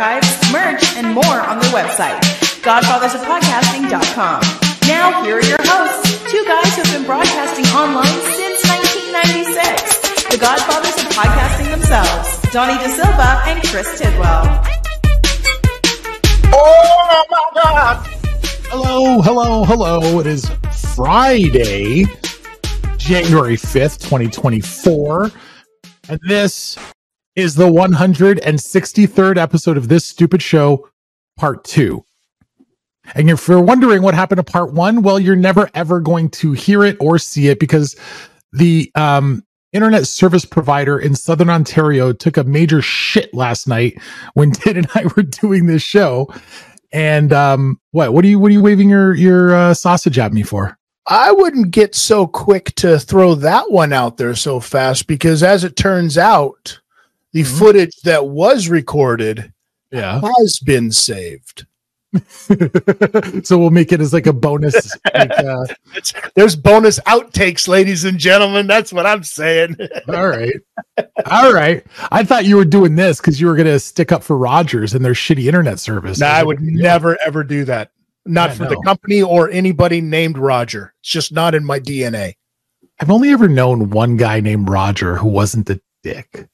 archives, merch, and more on their website, godfathersofpodcasting.com. Now, here are your hosts, two guys who have been broadcasting online since 1996, the godfathers of podcasting themselves, Donnie De Silva and Chris Tidwell. Oh my God! Hello, hello, hello. It is Friday, January 5th, 2024. And this is the 163rd episode of this stupid show, part two. And if you're wondering what happened to part one, well, you're never ever going to hear it or see it because the um, internet service provider in Southern Ontario took a major shit last night when Tid and I were doing this show. And um, what? What are you? What are you waving your your uh, sausage at me for? I wouldn't get so quick to throw that one out there so fast because, as it turns out, the Mhm. footage that was recorded Yeah. has been saved. so we'll make it as like a bonus. Like, uh, there's bonus outtakes, ladies and gentlemen. That's what I'm saying. all right, all right. I thought you were doing this because you were going to stick up for Rogers and their shitty internet service. no, was I would never ever do that. Not Yeah, for the company or anybody named Roger. It's just not in my DNA. I've only ever known one guy named Roger who wasn't a dick.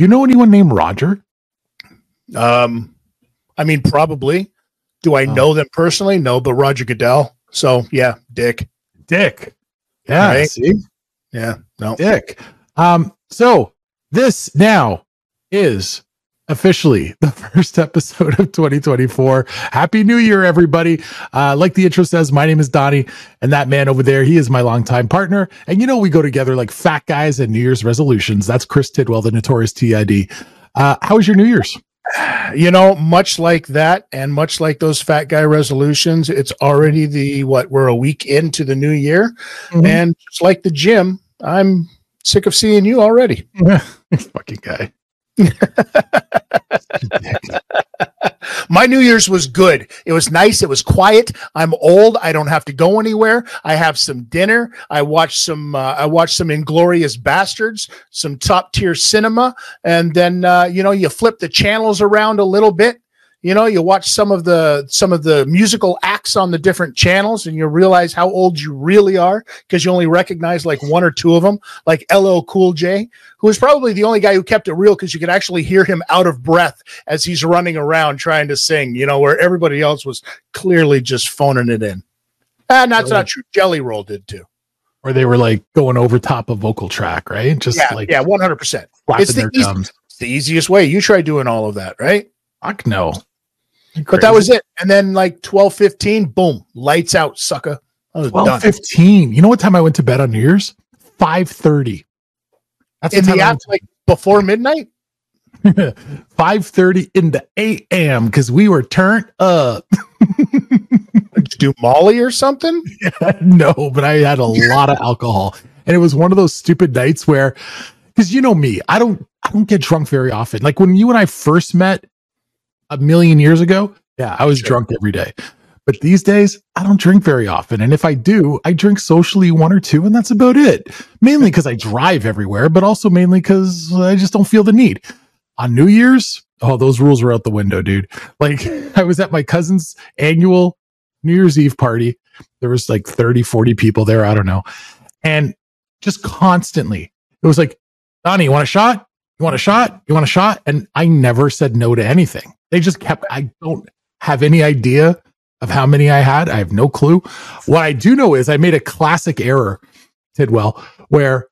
Do you know anyone named Roger? Um, I mean, probably. Do I Oh. know them personally? No, but Roger Goodell. So yeah, Dick. Dick. Yeah. Right. See, Yeah, no. Dick. Um. So this now is officially the first episode of 2024. Happy New Year, everybody. Uh, like the intro says, my name is Donnie, and that man over there, he is my longtime partner. And you know, we go together like fat guys and New Year's resolutions. That's Chris Tidwell, the notorious TID. Uh, how was your New Year's? You know, much like that, and much like those fat guy resolutions, it's already the what we're a week into the new year, Mhm. and just like the gym, I'm sick of seeing you already. Fucking guy. My New Year's was good. It was nice. It was quiet. I'm old. I don't have to go anywhere. I have some dinner. I watched some. Uh, I watched some Inglorious Bastards, some top tier cinema, and then uh, you know you flip the channels around a little bit. You know, you watch some of the some of the musical acts on the different channels, and you realize how old you really are because you only recognize like one or two of them, like LL Cool J, who was probably the only guy who kept it real because you could actually hear him out of breath as he's running around trying to sing. You know, where everybody else was clearly just phoning it in. Ah, and that's not true. Jelly Roll did too. Or they were like going over top a vocal track, right? Just Yeah, like yeah, one hundred percent. It's the their easy- gums. It's the easiest way. You try doing all of that, right? Fuck no. But that was it. And then like 12, 15, boom, lights out, sucker. I was Twelve done. fifteen. You know what time I went to bed on New Year's? Five thirty. That's In the the app, like before midnight. went to- Five thirty in the a.m. because we were turned up. Did you do Molly or something? no, but I had a lot of alcohol, and it was one of those stupid nights where, because you know me, I don't, I don't get drunk very often. Like when you and I first met a million years ago, yeah, I was Sure. drunk every day. But these days, I don't drink very often, and if I do, I drink socially one or two, and that's about it. Mainly because I drive everywhere, but also mainly because I just don't feel the need. On New Year's, oh, those rules were out the window, dude. Like I was at my cousin's annual New Year's Eve party. There was like 30, 40 people there. I don't know. And just constantly, it was like, Donnie, you want a shot? You want a shot? You want a shot? And I never said no to anything. They just kept, I don't have any idea of how many I had. I have no clue. What I do know is I made a classic error, Tidwell, where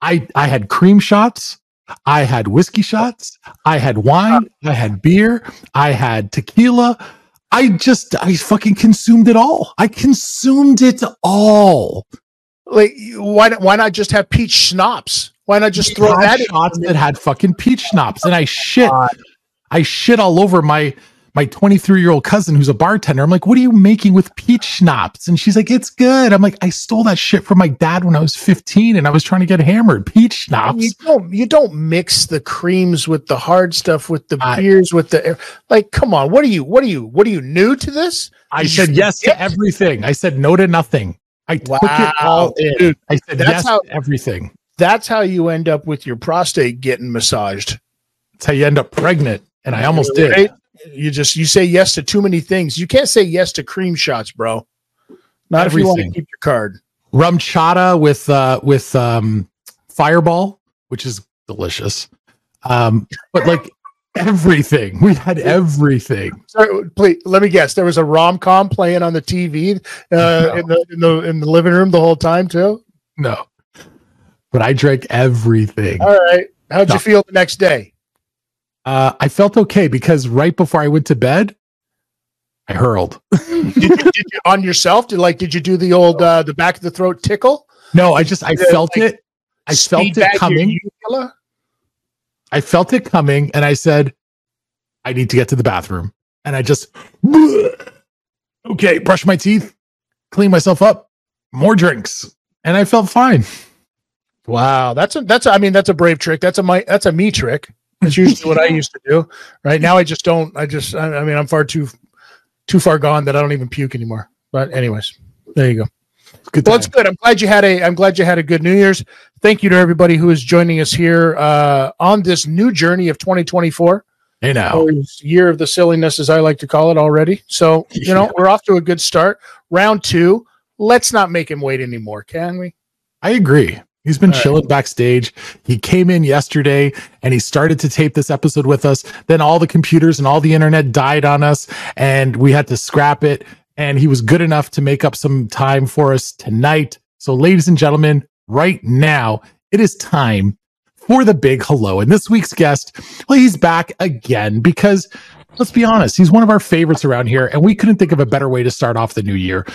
I I had cream shots, I had whiskey shots, I had wine, I had beer, I had tequila. I just I fucking consumed it all. I consumed it all. Like, why, why not just have peach schnapps? Why not just throw that shots that had fucking peach schnapps, and I shit. I shit all over my my 23 year old cousin who's a bartender. I'm like, what are you making with peach schnapps? And she's like, it's good. I'm like, I stole that shit from my dad when I was 15 and I was trying to get hammered. Peach schnapps. You don't you don't mix the creams with the hard stuff with the I- beers with the like. Come on, what are you? What are you? What are you new to this? I Did said yes to forget? everything. I said no to nothing. I took it all in. dude. I said That's yes how- to everything. That's how you end up with your prostate getting massaged. That's how you end up pregnant. And I almost did. Right? You just you say yes to too many things. You can't say yes to cream shots, bro. Not if you want to keep your card. RumChata with uh with um fireball which is delicious um but like everything we had everything Sorry, please let me guess. There was a rom com playing on the TV uh, No. in the in the in the living room the whole time too. no but i drank everything. All right, how'd No. you feel the next day? uh i felt okay because right before i went to bed i hurled. Did, you, did you on yourself? Did like did you do the old uh, the back of the throat tickle? no i just i felt like it. I felt it coming. i felt it coming and i said i need to get to the bathroom. And i just okay brush my teeth clean myself up more drinks and i felt fine Wow, that's a that's a, I mean that's a brave trick. That's a my that's a me trick. That's usually what I used to do. Right now, I just don't. I just I, I mean I'm far too too far gone that I don't even puke anymore. But anyways, there you go. good Well, it's good. I'm glad you had a. I'm glad you had a good New Year's. Thank you to everybody who is joining us here uh, on this new journey of 2024, you know or year of the silliness, as I like to call it already. So you know Yeah. we're off to a good start. Round two. Let's not make him wait anymore, can we? I agree. He's been All right. chilling backstage. He came in yesterday and he started to tape this episode with us. Then all the computers and all the internet died on us and we had to scrap it. And he was good enough to make up some time for us tonight. So, ladies and gentlemen, right now, it is time for the big hello. And this week's guest, well, he's back again because let's be honest, he's one of our favorites around here. And we couldn't think of a better way to start off the new year.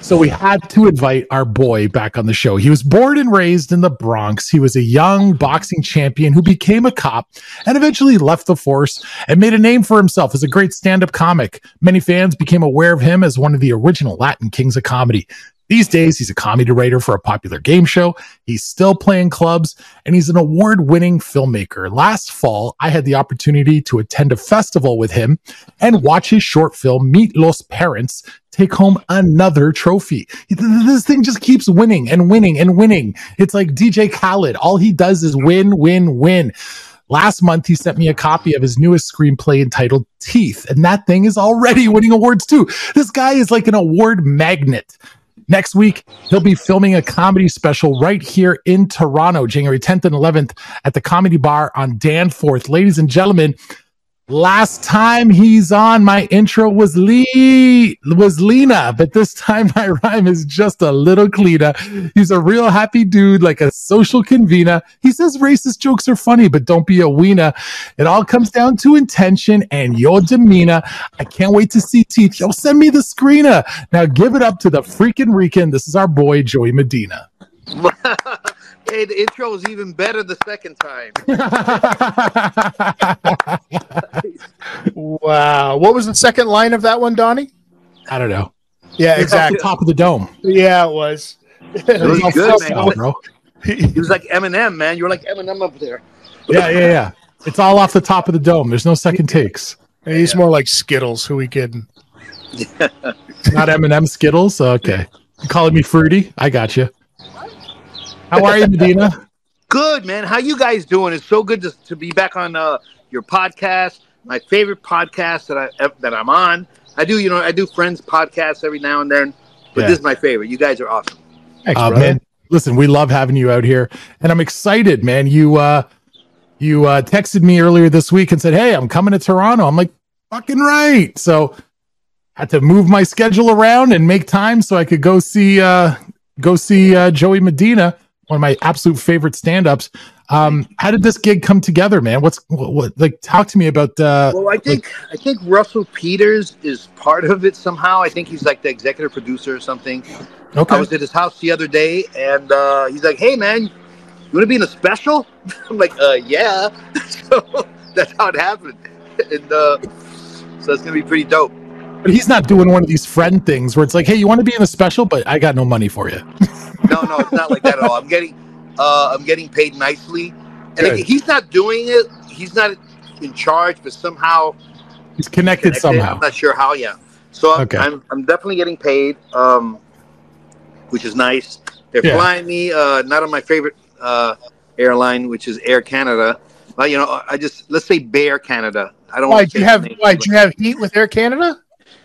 So we had to invite our boy back on the show. He was born and raised in the Bronx. He was a young boxing champion who became a cop and eventually left the force and made a name for himself as a great stand-up comic. Many fans became aware of him as one of the original Latin kings of comedy. These days, he's a comedy writer for a popular game show. He's still playing clubs and he's an award winning filmmaker. Last fall, I had the opportunity to attend a festival with him and watch his short film, Meet Los Parents, take home another trophy. This thing just keeps winning and winning and winning. It's like DJ Khaled. All he does is win, win, win. Last month, he sent me a copy of his newest screenplay entitled Teeth, and that thing is already winning awards too. This guy is like an award magnet. Next week, he'll be filming a comedy special right here in Toronto, January 10th and 11th at the Comedy Bar on Danforth. Ladies and gentlemen, last time he's on, my intro was Lee was Lena, but this time my rhyme is just a little cleaner. He's a real happy dude, like a social convener. He says racist jokes are funny, but don't be a wiener. It all comes down to intention and your demeanor. I can't wait to see teeth. Yo, send me the screener. Now give it up to the freaking Rican. This is our boy Joey Medina. hey, the intro was even better the second time. Wow. What was the second line of that one, Donnie? I don't know. Yeah, It's off exactly. top of the dome. Yeah, it was. It was Off good, the man. top, bro. He was like Eminem, man. You were like Eminem up there. Yeah, yeah, yeah. It's all off the top of the dome. There's no second takes. He's more like Skittles. Who we kidding? Not M&M Skittles. Okay. You calling me fruity? I got you. How are you, Medina? Good, man. How you guys doing? It's so good to, to be back on uh, your podcast. My favorite podcast that I that I'm on. I do, you know, I do friends podcasts every now and then, but Yeah. this is my favorite. You guys are awesome. Thanks, Uh, man, listen, we love having you out here, and I'm excited, man. You uh, you uh, texted me earlier this week and said, "Hey, I'm coming to Toronto." I'm like, "Fucking right!" So had to move my schedule around and make time so I could go see uh, go see uh, Joey Medina, one of my absolute favorite stand-ups. Um, how did this gig come together, man? What's what, what like? Talk to me about. Uh, Well, I think I think Russell Peters is part of it somehow. I think he's like the executive producer or something. okay, I was at his house the other day, and uh, he's like, "Hey, man, you want to be in a special?" I'm like, "Uh, yeah." so that's how it happened. And uh, So it's gonna be pretty dope. But he's not doing one of these friend things where it's like, hey, you want to be in the special, but I got no money for you. No, no, it's not like that at all. I'm getting, uh, I'm getting paid nicely, and Good. he's not doing it. He's not in charge, but somehow He's connected, connected. somehow. I'm not sure how. Yeah. So I'm, Okay. I'm, I'm definitely getting paid, um, which is nice. They're Yeah. flying me, uh, not on my favorite uh, airline, which is Air Canada. But you know, I just let's say Bear Canada. I don't. Why say you have why did you have heat with Air Canada?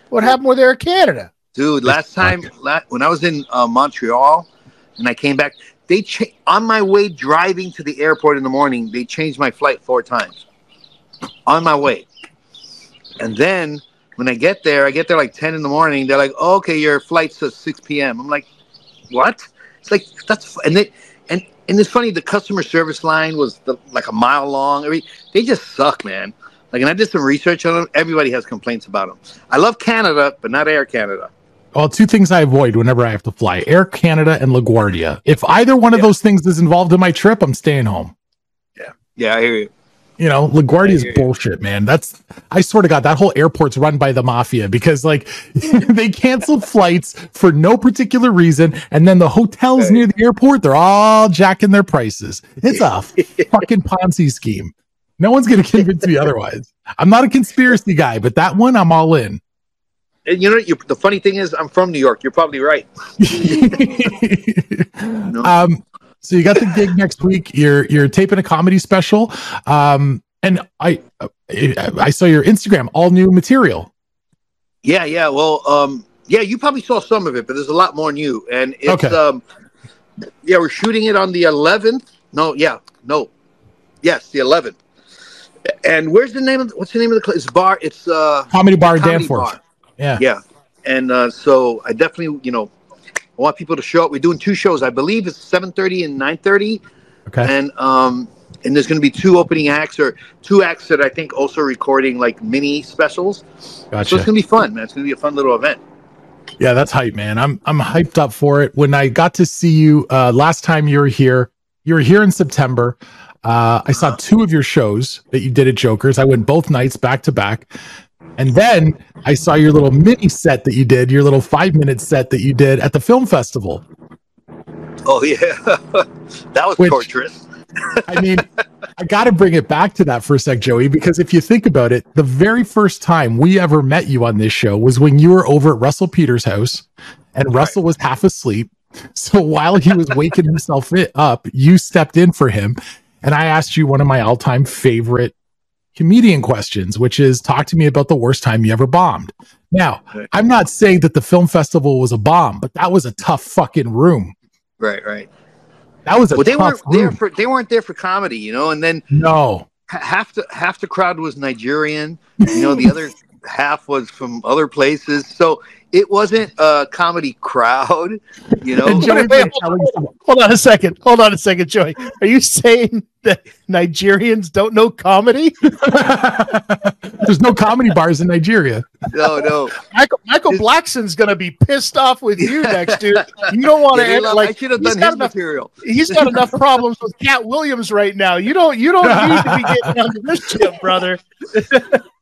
What happened with Air Canada? Dude, last time when I was in uh, Montreal and I came back, they cha- on my way driving to the airport in the morning. They changed my flight four times on my way, and then when I get there, I get there like ten in the morning. They're like, oh, "Okay, your flight's at six p.m." I'm like, "What?" It's like that's and they and and it's funny. The customer service line was the, like a mile long. I mean, they just suck, man. Like, and I did some research on them. Everybody has complaints about them. I love Canada, but not Air Canada. Well, two things I avoid whenever I have to fly Air Canada and LaGuardia. If either one of Yeah. those things is involved in my trip, I'm staying home. Yeah, Yeah, I hear you. You know, LaGuardia is you. bullshit, man. That's, I swear to God, that whole airport's run by the mafia because, like, they canceled flights for no particular reason. And then the hotels near the airport, they're all jacking their prices. It's a fucking Ponzi scheme. No one's going to convince me otherwise. I'm not a conspiracy guy, but that one, I'm all in. And you know, you, the funny thing is, I'm from New York. You're probably right. No. um so you got the gig next week you're you're taping a comedy special um and i i saw your instagram all new material Yeah, yeah. Well, um, yeah, you probably saw some of it, but there's a lot more new. And it's Okay. um, yeah, we're shooting it on the 11th. No, yeah, no, yes, the 11th. And where's the name of what's the name of the club? it's bar? It's uh, comedy bar Comedy danforth Bar. yeah yeah. And uh, so I definitely, you know, I want people to show up. We're doing two shows. I believe it's 7:30 and 9:30. okay and um and there's going to be two opening acts or two acts that I think also recording like mini specials. Gotcha. So it's going to be fun, man. It's going to be a fun little event. yeah that's hype man i'm i'm hyped up for it when i got to see you uh last time you were here you were here in september uh i saw two of your shows that you did at jokers i went both nights back to back and then i saw your little mini set that you did your little five minute set that you did at the film festival Oh yeah, that was Which- torturous. I mean, I got to bring it back to that for a sec, Joey, because if you think about it, the very first time we ever met you on this show was when you were over at Russell Peters' house and Russell was half asleep. So while he was waking himself up, you stepped in for him. And I asked you one of my all time favorite comedian questions, which is talk to me about the worst time you ever bombed. Now, I'm not saying that the film festival was a bomb, but that was a tough fucking room. Right, right. That was a Well, they tough weren't there for they weren't there for comedy, you know. And then no. half the half the crowd was Nigerian. You know, the other half was from other places. So it wasn't a comedy crowd. You know, Joey Wait, wait, been Hold on a second. Hold on a second, Joey. Are you saying that Nigerians don't know comedy? There's no comedy bars in Nigeria. no, no. Michael Michael Is- Blackson's gonna be pissed off with you next, dude. You don't want Yeah, they to love- I like. should have he's done got his enough. material. He's got enough problems with Katt Williams right now. You don't. You don't need to be getting under this shit, brother.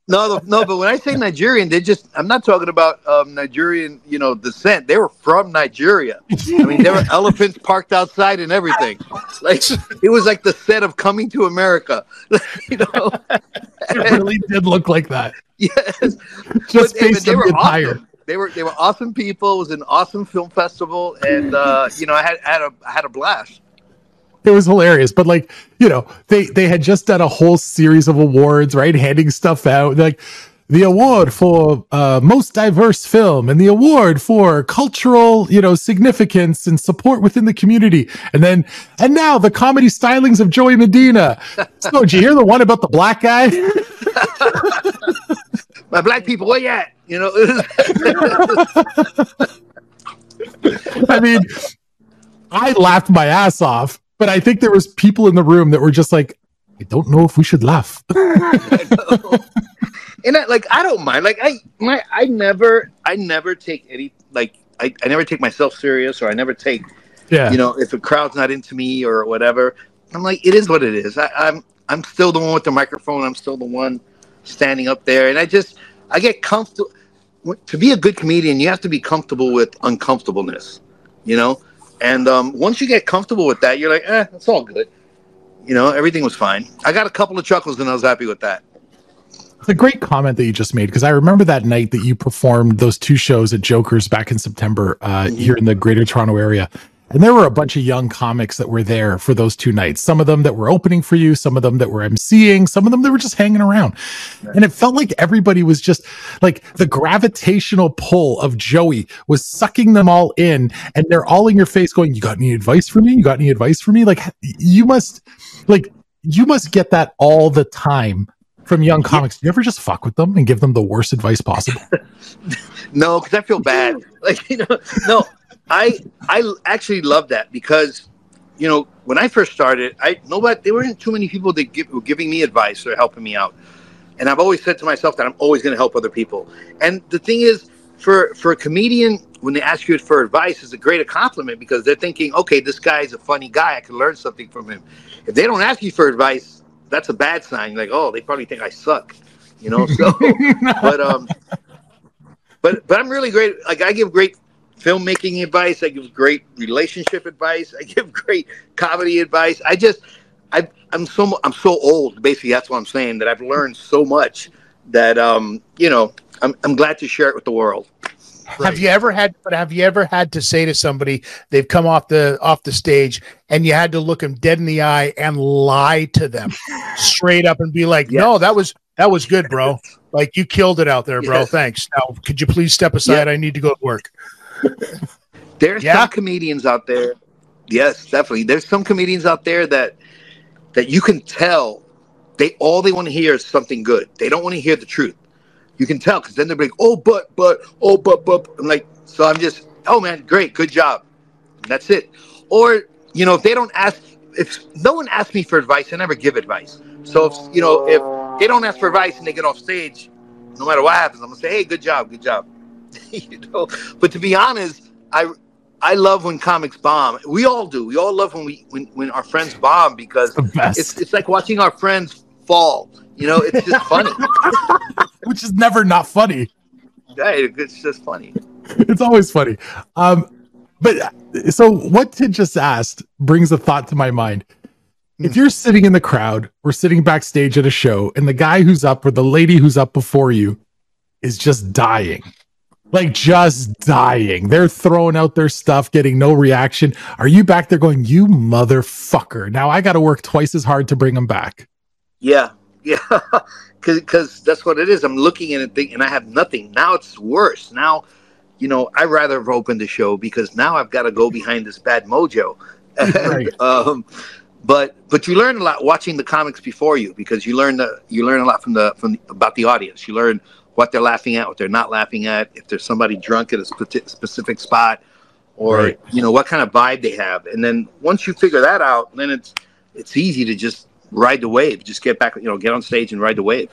No, the, no, but when I say Nigerian, they just, I'm not talking about um, Nigerian, you know, descent. They were from Nigeria. I mean, there were elephants parked outside and everything. Like, it was like the set of Coming to America. you know? It really did look like that. yes. Just But they- based on were the attire. awesome. They were, they were awesome people. It was an awesome film festival. And, uh, you know, I had, had a, I had a blast. It was hilarious. But like, you know, they they had just done a whole series of awards, right? Handing stuff out. Like the award for uh, most diverse film and the award for cultural, you know, significance and support within the community. And then, and now the comedy stylings of Joey Medina. So, did you hear the one about the black guy? My black people, where you at? You know, I mean, I laughed my ass off, but I think there was people in the room that were just like, I don't know if we should laugh. and I, like I don't mind. Like I my I never I never take any like I, I never take myself serious or I never take yeah. you know if a crowd's not into me or whatever. I'm like it is what it is. I, I'm I'm still the one with the microphone. I'm still the one standing up there, and I just I get comfortable. To be a good comedian, you have to be comfortable with uncomfortableness, you know. And um, once you get comfortable with that, you're like, eh, it's all good. You know, everything was fine. I got a couple of chuckles, and I was happy with that. It's a great comment that you just made because I remember that night that you performed those two shows at Joker's back in September uh, mm-hmm. here in the Greater Toronto area. And there were a bunch of young comics that were there for those two nights. Some of them that were opening for you, some of them that were emceeing, some of them that were just hanging around. And it felt like everybody was just like the gravitational pull of Joey was sucking them all in. And they're all in your face going, You got any advice for me? You got any advice for me? Like, you must, like, you must get that all the time from young comics. Do you ever just fuck with them and give them the worst advice possible? no, because I feel bad. Like, you know, no. I I actually love that because you know when I first started, I nobody there weren't too many people that give, were giving me advice or helping me out, and I've always said to myself that I'm always going to help other people. And the thing is, for for a comedian, when they ask you for advice, is a great compliment because they're thinking, okay, this guy's a funny guy, I can learn something from him. If they don't ask you for advice, that's a bad sign. Like, oh, they probably think I suck, you know. So, but um, but but I'm really great. Like I give great filmmaking advice. I give great relationship advice. I give great comedy advice. I just, I, I'm so, I'm so old. Basically, that's what I'm saying. That I've learned so much that, um, you know, I'm, I'm glad to share it with the world. Right. Have you ever had? But have you ever had to say to somebody they've come off the off the stage and you had to look them dead in the eye and lie to them straight up and be like, yes. "No, that was that was good, bro. Like you killed it out there, bro. Yes. Thanks. Now, could you please step aside? I need to go to work." There's yeah. some comedians out there. Yes, definitely. There's some comedians out there that that you can tell they all they want to hear is something good. They don't want to hear the truth. You can tell because then they're like, oh, but, but, oh, but, but. I'm like, so I'm just, oh man, great, good job. that's it. Or you know, if they don't ask, if no one asks me for advice, I never give advice. So if you know, if they don't ask for advice and they get off stage, no matter what happens, I'm gonna say, hey, good job, good job. you know. But to be honest, I I love when comics bomb. We all do. We all love when we when, when our friends bomb because it's it's like watching our friends fall. You know, it's just funny. Which is never not funny. Right, it's just funny. It's always funny. Um, but so what Tid just asked brings a thought to my mind. If hmm. you're sitting in the crowd or sitting backstage at a show and the guy who's up or the lady who's up before you is just dying, like just dying. They're throwing out their stuff, getting no reaction. Are you back there going, you motherfucker? Now I got to work twice as hard to bring them back. Yeah, yeah, because that's what it is. I'm looking at it thinking, and I have nothing. Now it's worse. Now, you know, I'd rather have opened the show because now I've got to go behind this bad mojo. right. um, but but you learn a lot watching the comics before you because you learn the you learn a lot from the from the, about the audience. You learn what they're laughing at, what they're not laughing at, if there's somebody drunk at a specific spot, or right. you know what kind of vibe they have. And then once you figure that out, then it's it's easy to just ride the wave. Just get back, you know, get on stage and ride the wave.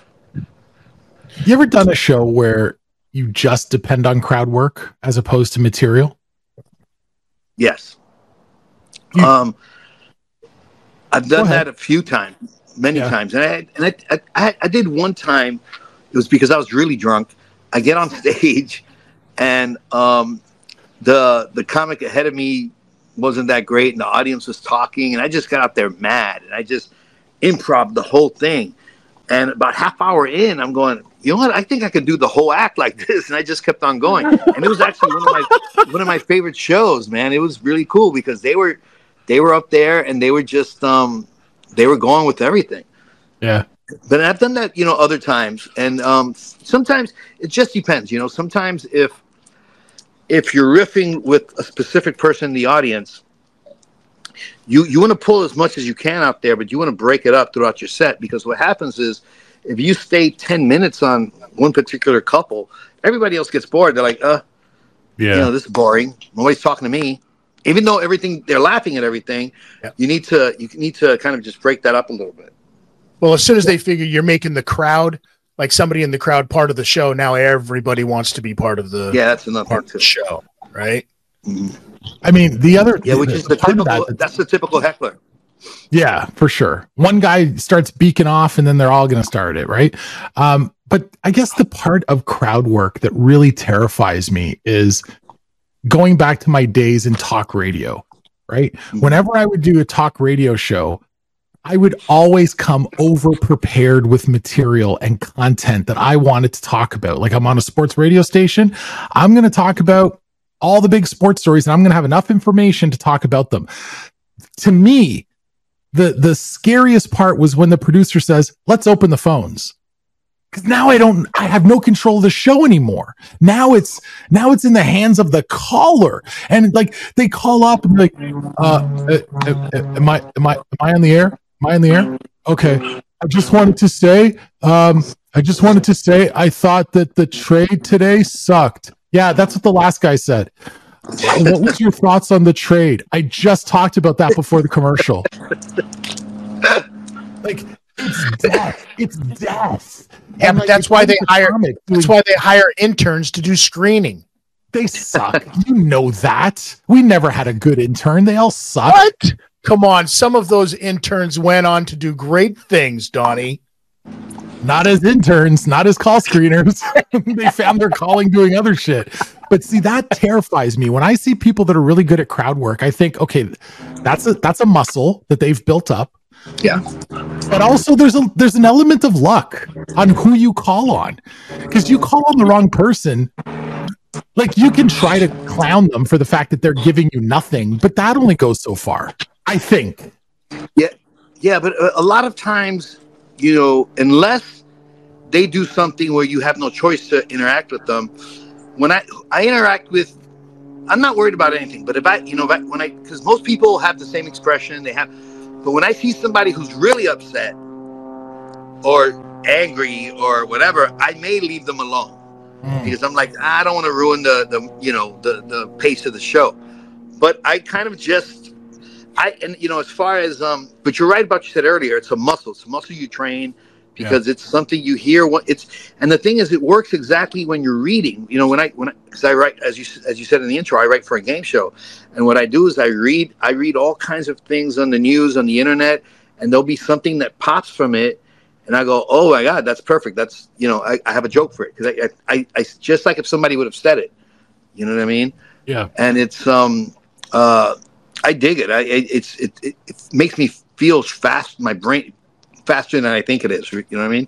You ever done a show where you just depend on crowd work as opposed to material? Yes. You, um, I've done that a few times, many yeah. times, and I and I, I I did one time it was because I was really drunk. I get on stage, and um, the the comic ahead of me wasn't that great, and the audience was talking, and I just got out there mad, and I just improv the whole thing. And about half hour in, I'm going, you know what? I think I could do the whole act like this, and I just kept on going. And it was actually one of my one of my favorite shows, man. It was really cool because they were they were up there and they were just um they were going with everything. Yeah but I've done that, you know, other times, and um, sometimes it just depends. You know, sometimes if if you're riffing with a specific person in the audience, you you want to pull as much as you can out there, but you want to break it up throughout your set because what happens is if you stay ten minutes on one particular couple, everybody else gets bored. They're like, uh, yeah, you know, this is boring. Nobody's talking to me. Even though everything they're laughing at everything, yeah. you need to you need to kind of just break that up a little bit. Well, as soon as they figure you're making the crowd like somebody in the crowd part of the show, now everybody wants to be part of the yeah, that's another part of the show, right? Mm-hmm. I mean, the other yeah, which is the typical. That, that's the typical heckler. Yeah, for sure. One guy starts beaking off, and then they're all going to start it, right? Um, but I guess the part of crowd work that really terrifies me is going back to my days in talk radio, right? Whenever I would do a talk radio show, I would always come over prepared with material and content that I wanted to talk about. Like I'm on a sports radio station, I'm going to talk about all the big sports stories and I'm going to have enough information to talk about them. To me, the the scariest part was when the producer says, "Let's open the phones." Cuz now I don't I have no control of the show anymore. Now it's now it's in the hands of the caller. And like they call up and like, uh, uh, uh, am I am I am I on the air? Am I on the air? Okay. I just wanted to say, um, I just wanted to say, I thought that the trade today sucked. Yeah, that's what the last guy said. what was your thoughts on the trade? I just talked about that before the commercial. like it's death. It's death. Yeah, And, like, that's why they the hire. comic That's why they hire interns to do screening. they suck. you know that. We never had a good intern. They all suck. What? Come on, some of those interns went on to do great things, Donnie. not as interns, not as call screeners. they found their calling doing other shit. But see, that terrifies me. When I see people that are really good at crowd work, I think, okay, that's a that's a muscle that they've built up. Yeah. But also there's a there's an element of luck on who you call on. Because you call on the wrong person. Like you can try to clown them for the fact that they're giving you nothing, but that only goes so far. I think. Yeah, yeah, but a, a lot of times, you know, unless they do something where you have no choice to interact with them, when I I interact with, I'm not worried about anything. But if I, you know, if I, when I, because most people have the same expression, they have, but when I see somebody who's really upset or angry or whatever, I may leave them alone Mm. because I'm like, I don't want to ruin the the you know the the pace of the show. But I kind of just I and you know as far as um, but you're right about you said earlier. It's a muscle. It's a muscle you train because it's something you hear. What it's and the thing is, it works exactly when you're reading. You know when I when I because I write as you as you said in the intro, I write for a game show, and what I do is I read I read all kinds of things on the news on the internet, and there'll be something that pops from it and I go, "Oh my God, that's perfect. That's you know, I, I have a joke for it because I, I, I, I just like if somebody would have said it, you know what I mean? Yeah. And it's um, uh, I dig it. I, I it's it, it, it makes me feel fast. My brain faster than I think it is. You know what I mean?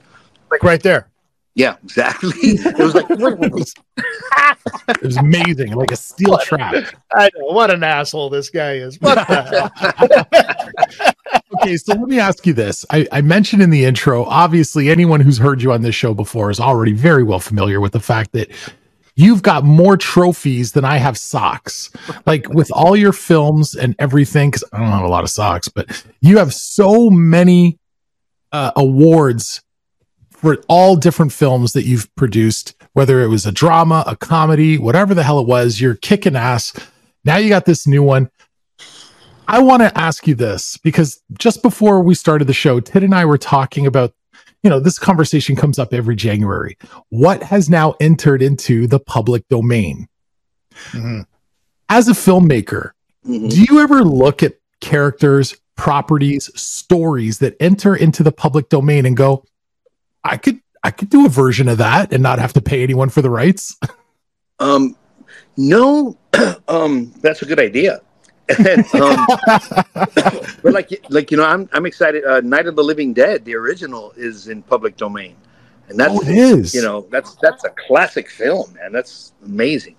Like right there. Yeah, exactly. it was like It was amazing, like a steel trap. I know what an asshole this guy is. What the hell? okay, so let me ask you this. I, I mentioned in the intro, obviously, anyone who's heard you on this show before is already very well familiar with the fact that you've got more trophies than I have socks. Like with all your films and everything, because I don't have a lot of socks, but you have so many uh, awards for all different films that you've produced, whether it was a drama, a comedy, whatever the hell it was, you're kicking ass. Now you got this new one. I want to ask you this because just before we started the show, Tid and I were talking about, you know, this conversation comes up every January. What has now entered into the public domain? Mhm. As a filmmaker, Mhm. do you ever look at characters, properties, stories that enter into the public domain and go, I could I could do a version of that and not have to pay anyone for the rights? um, no, um, that's a good idea. And, um, but like like you know, I'm I'm excited. Uh, Night of the Living Dead, the original, is in public domain, and that's Oh, it is. you know that's that's a classic film, man. That's amazing.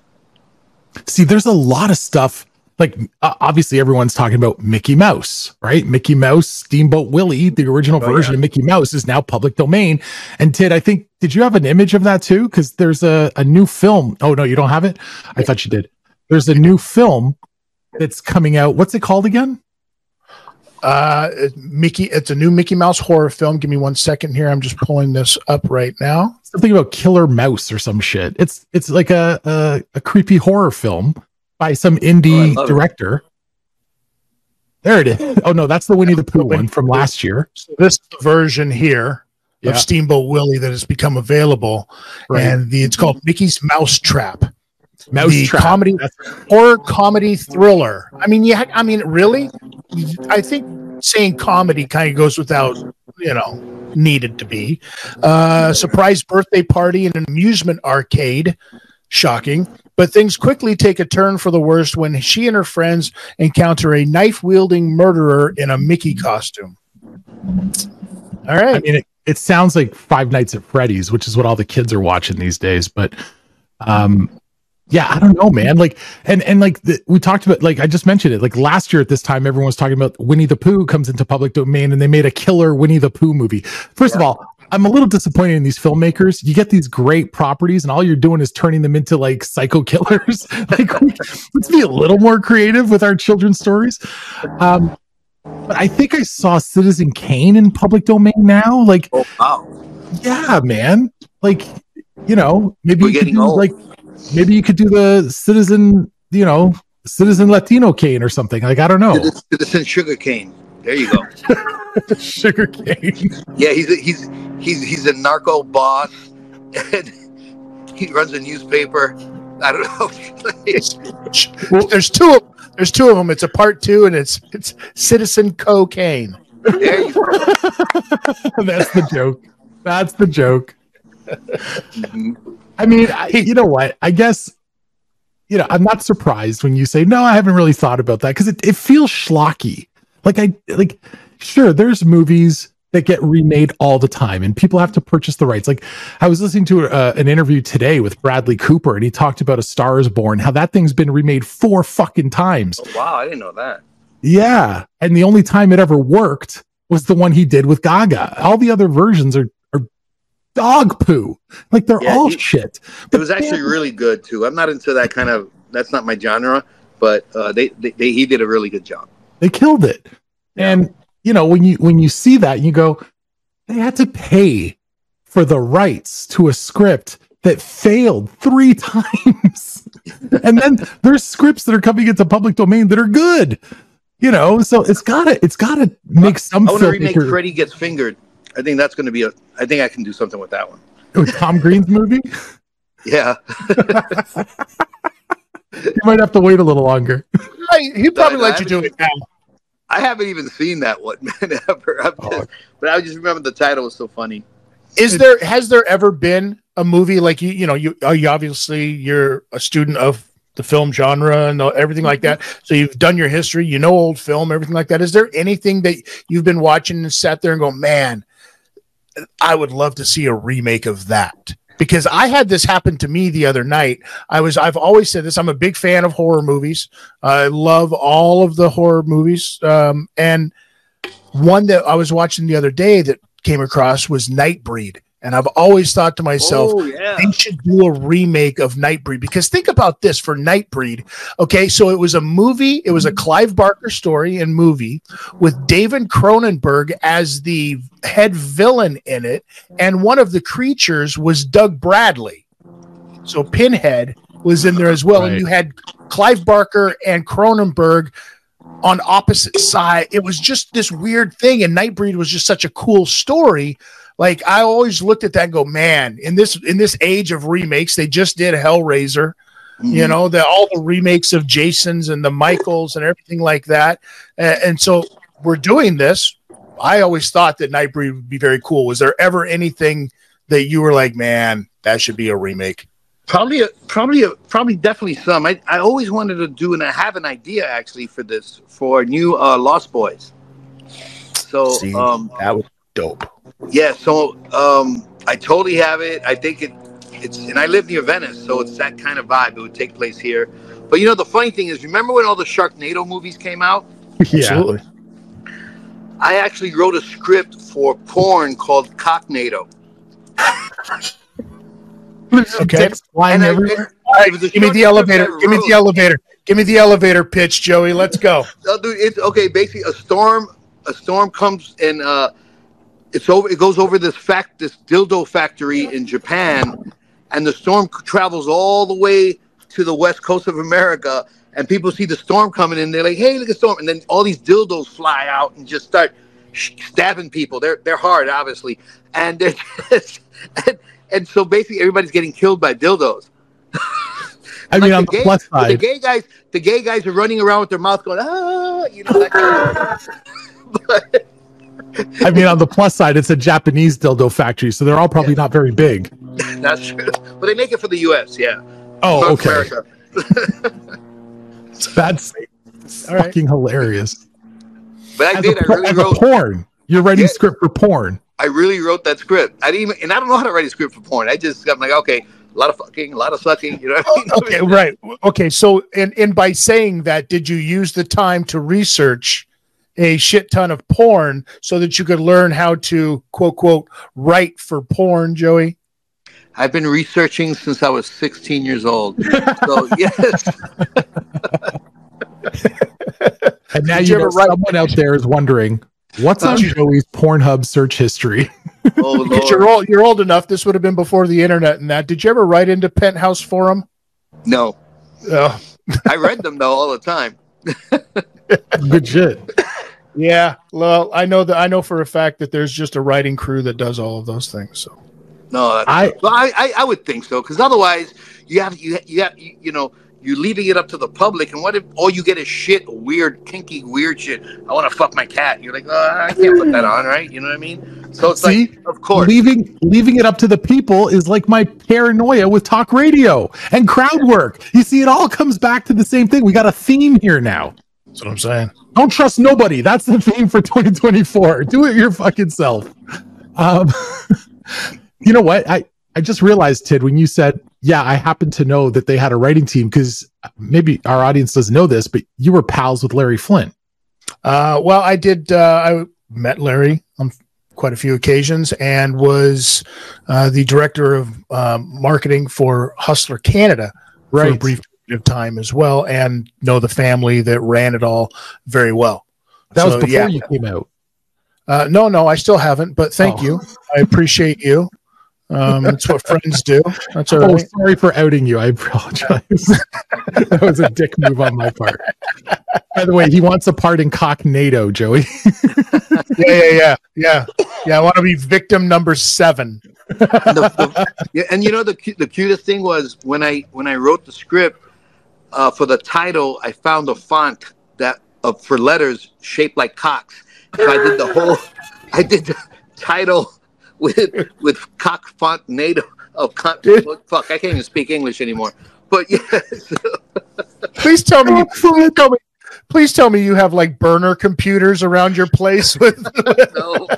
See, there's a lot of stuff. Like uh, obviously, everyone's talking about Mickey Mouse, right? Mickey Mouse, Steamboat Willie, the original Oh, version yeah. of Mickey Mouse is now public domain. And Tid, I think, did you have an image of that too? Because there's a, a new film. Oh no, you don't have it. I thought you did. There's a new film that's coming out. What's it called again? Uh, it- Mickey, it's a new Mickey Mouse horror film. Give me one second here. I'm just pulling this up right now. Something about Killer Mouse or some shit. It's it's like a a, a creepy horror film by some Oh, I indie it. director. There it is. Oh no, that's the Winnie the Pooh one from last year. So this version here Yeah. of Steamboat Willie that has become available, Right. and the, it's called Mickey's Mouse Trap. Mouse the Trap. comedy That's- horror comedy thriller. I mean, yeah, I mean, really, I think saying comedy kind of goes without, you know, needed to be. Uh, surprise birthday party in an amusement arcade. Shocking. But things quickly take a turn for the worst when she and her friends encounter a knife wielding murderer in a Mickey costume. All right. I mean, it, it sounds like Five Nights at Freddy's, which is what all the kids are watching these days. But um, yeah, I don't know, man. Like, and and like the, we talked about, like I just mentioned it. Like last year at this time, everyone was talking about Winnie the Pooh comes into public domain, and they made a killer Winnie the Pooh movie. First of all, I'm a little disappointed in these filmmakers. You get these great properties, and all you're doing is turning them into like psycho killers. like, let's be a little more creative with our children's stories. Um, but I think I saw Citizen Kane in public domain now. Like, Oh wow. yeah, man. Like, you know, maybe We're you could do, old. like maybe you could do the Citizen, you know, Citizen Latino cane or something. Like, I don't know. Citizen, Citizen Sugar Cane. There you go. Sugar cane. Yeah, he's a, he's he's he's a narco boss, and he runs a newspaper. I don't know. there's two of there's two of them. It's a part two, and it's it's Citizen Cocaine. there you go. That's the joke. That's the joke. I mean, I, you know what? I guess, you know, I'm not surprised when you say, no, I haven't really thought about that because it, it feels schlocky. Like, I, like, sure, there's movies that get remade all the time and people have to purchase the rights. Like, I was listening to uh, an interview today with Bradley Cooper and he talked about A Star is Born, how that thing's been remade four fucking times. Oh, wow, I didn't know that. Yeah. And the only time it ever worked was the one he did with Gaga. All the other versions are dog poo. Like, they're Yeah, all he- shit. It was actually really good too. I'm not into that kind of. That's not my genre, but uh, they, they, they he did a really good job. they killed it and you know when you when you see that you go they had to pay for the rights to a script that failed three times and then there's scripts that are coming into public domain that are good you know so it's gotta it's gotta make some I want to remake Freddy Gets Fingered. I think that's going to be a. I think I can do something with that one. with tom green's movie Yeah, you might have to wait a little longer I, he'd probably I let you do haven't- it now. I haven't even seen that one, man. Ever, I'm Oh. just- but I just remember the title was so funny. Is there has there ever been a movie like you you know you oh, you obviously you're a student of the film genre and everything like that mm-hmm. so you've done your history you know old film everything like that is there anything that you've been watching and sat there and go man I would love to see a remake of that. Because I had this happen to me the other night. I was I've always said this I'm a big fan of horror movies. I love all of the horror movies. Um, and one that I was watching the other day that came across was Nightbreed. And I've always thought to myself, oh yeah, they should do a remake of Nightbreed because think about this for Nightbreed. Okay, so it was a movie, it was a mm-hmm. Clive Barker story and movie with David Cronenberg as the head villain in it, and one of the creatures was Doug Bradley. So Pinhead was in there as well, and you had Clive Barker and Cronenberg on opposite side. It was just this weird thing, and Nightbreed was just such a cool story. Like I always looked at that and go, man, in this in this age of remakes, they just did Hellraiser, you know, the all the remakes of Jason's and the Michaels and everything like that. And, and so we're doing this. I always thought that Nightbreed would be very cool. Was there ever anything that you were like, man, that should be a remake? Probably, a, probably, a, probably, definitely some. I, I always wanted to do, and I have an idea actually for this for new uh, Lost Boys. So, See, um, that was dope. yeah, so um, I totally have it. I think it, it's, and I live near Venice, so it's that kind of vibe. It would take place here. But you know, the funny thing is, remember when all the Sharknado movies came out? yeah Absolutely. I actually wrote a script for porn called Cocknado. Okay. dicks flying And I- everywhere All right, It was give me the elevator. Give me the elevator. Give me the elevator pitch, Joey. Let's go. Oh, dude, it's okay. Basically, a storm, a storm comes and uh, it's over. It goes over this fact, this dildo factory in Japan, and the storm travels all the way to the west coast of America. And people see the storm coming, and they're like, "Hey, look at storm!" And then all these dildos fly out and just start sh- stabbing people. They're they're hard, obviously, and they're just and, and so basically everybody's getting killed by dildos. i mean Like on the the gay- plus but The gay guys, the gay guys are running around with their mouth going, ah, you know that kind of but I mean, on the plus side, it's a Japanese dildo factory, so they're all probably not very big. that's true. But they make it for the U.S. Yeah. Oh, North okay. America. That's All right. fucking hilarious. But I As, did. a, I really wrote. porn, you're writing Yeah. script for porn. I really wrote that script. I didn't even, and I don't know how to write a script for porn. I just I'm like, okay, a lot of fucking, a lot of sucking. You know what I mean? Okay, right. Okay, so and and by saying that, did you use the time to research a shit ton of porn so that you could learn how to quote quote write for porn, Joey? I've been researching since I was 16 years old. So yes, And now Did you you know ever write- someone out there is wondering what's on Did Joey's Pornhub search history. oh Because you're old, you're old enough. This would have been before the internet and that. Did you ever write into Penthouse Forum? no, Oh, I read them though all the time. Good shit. Yeah. Well, I know that I know for a fact that there's just a writing crew that does all of those things. So No, I- well, I, I I would think so because otherwise you have you you have you, you know you're leaving it up to the public, and what if all you get is shit, weird, kinky, weird shit? I want to fuck my cat. You're like, oh, I can't put that on, right? You know what I mean? So it's See? like, of course, Leaving leaving it up to the people is like my paranoia with talk radio and crowd work. You see, it all comes back to the same thing. We got a theme here now. That's what I'm saying. Don't trust nobody. That's the theme for 2024. Do it your fucking self. Um, you know what? I, I just realized, Tid, when you said, yeah, I happen to know that they had a writing team because maybe our audience doesn't know this, but you were pals with Larry Flynt. Uh, well, I did. Uh, I met Larry on quite a few occasions and was uh, the director of um, marketing for Hustler Canada for a Right. brief of time as well, and know the family that ran it all very well. That was before yeah. you came out. Uh, no, no, I still haven't, but thank Oh. you. I appreciate you. Um, that's what friends do. That's all Oh, right. sorry for outing you. I apologize. that was a dick move on my part. By the way, he wants a part in Cocknado, Joey. Yeah, yeah, yeah, yeah, yeah. I want to be victim number seven. And the, the- yeah, and you know the the cutest thing was when I when I wrote the script uh, for the title, I found a font that uh, for letters shaped like cocks. So I did the whole, I did the title with with cock font NATO of cock. Fuck, I can't even speak English anymore. But yes, Please tell me. Please tell me. Please tell me you have like burner computers around your place with. no,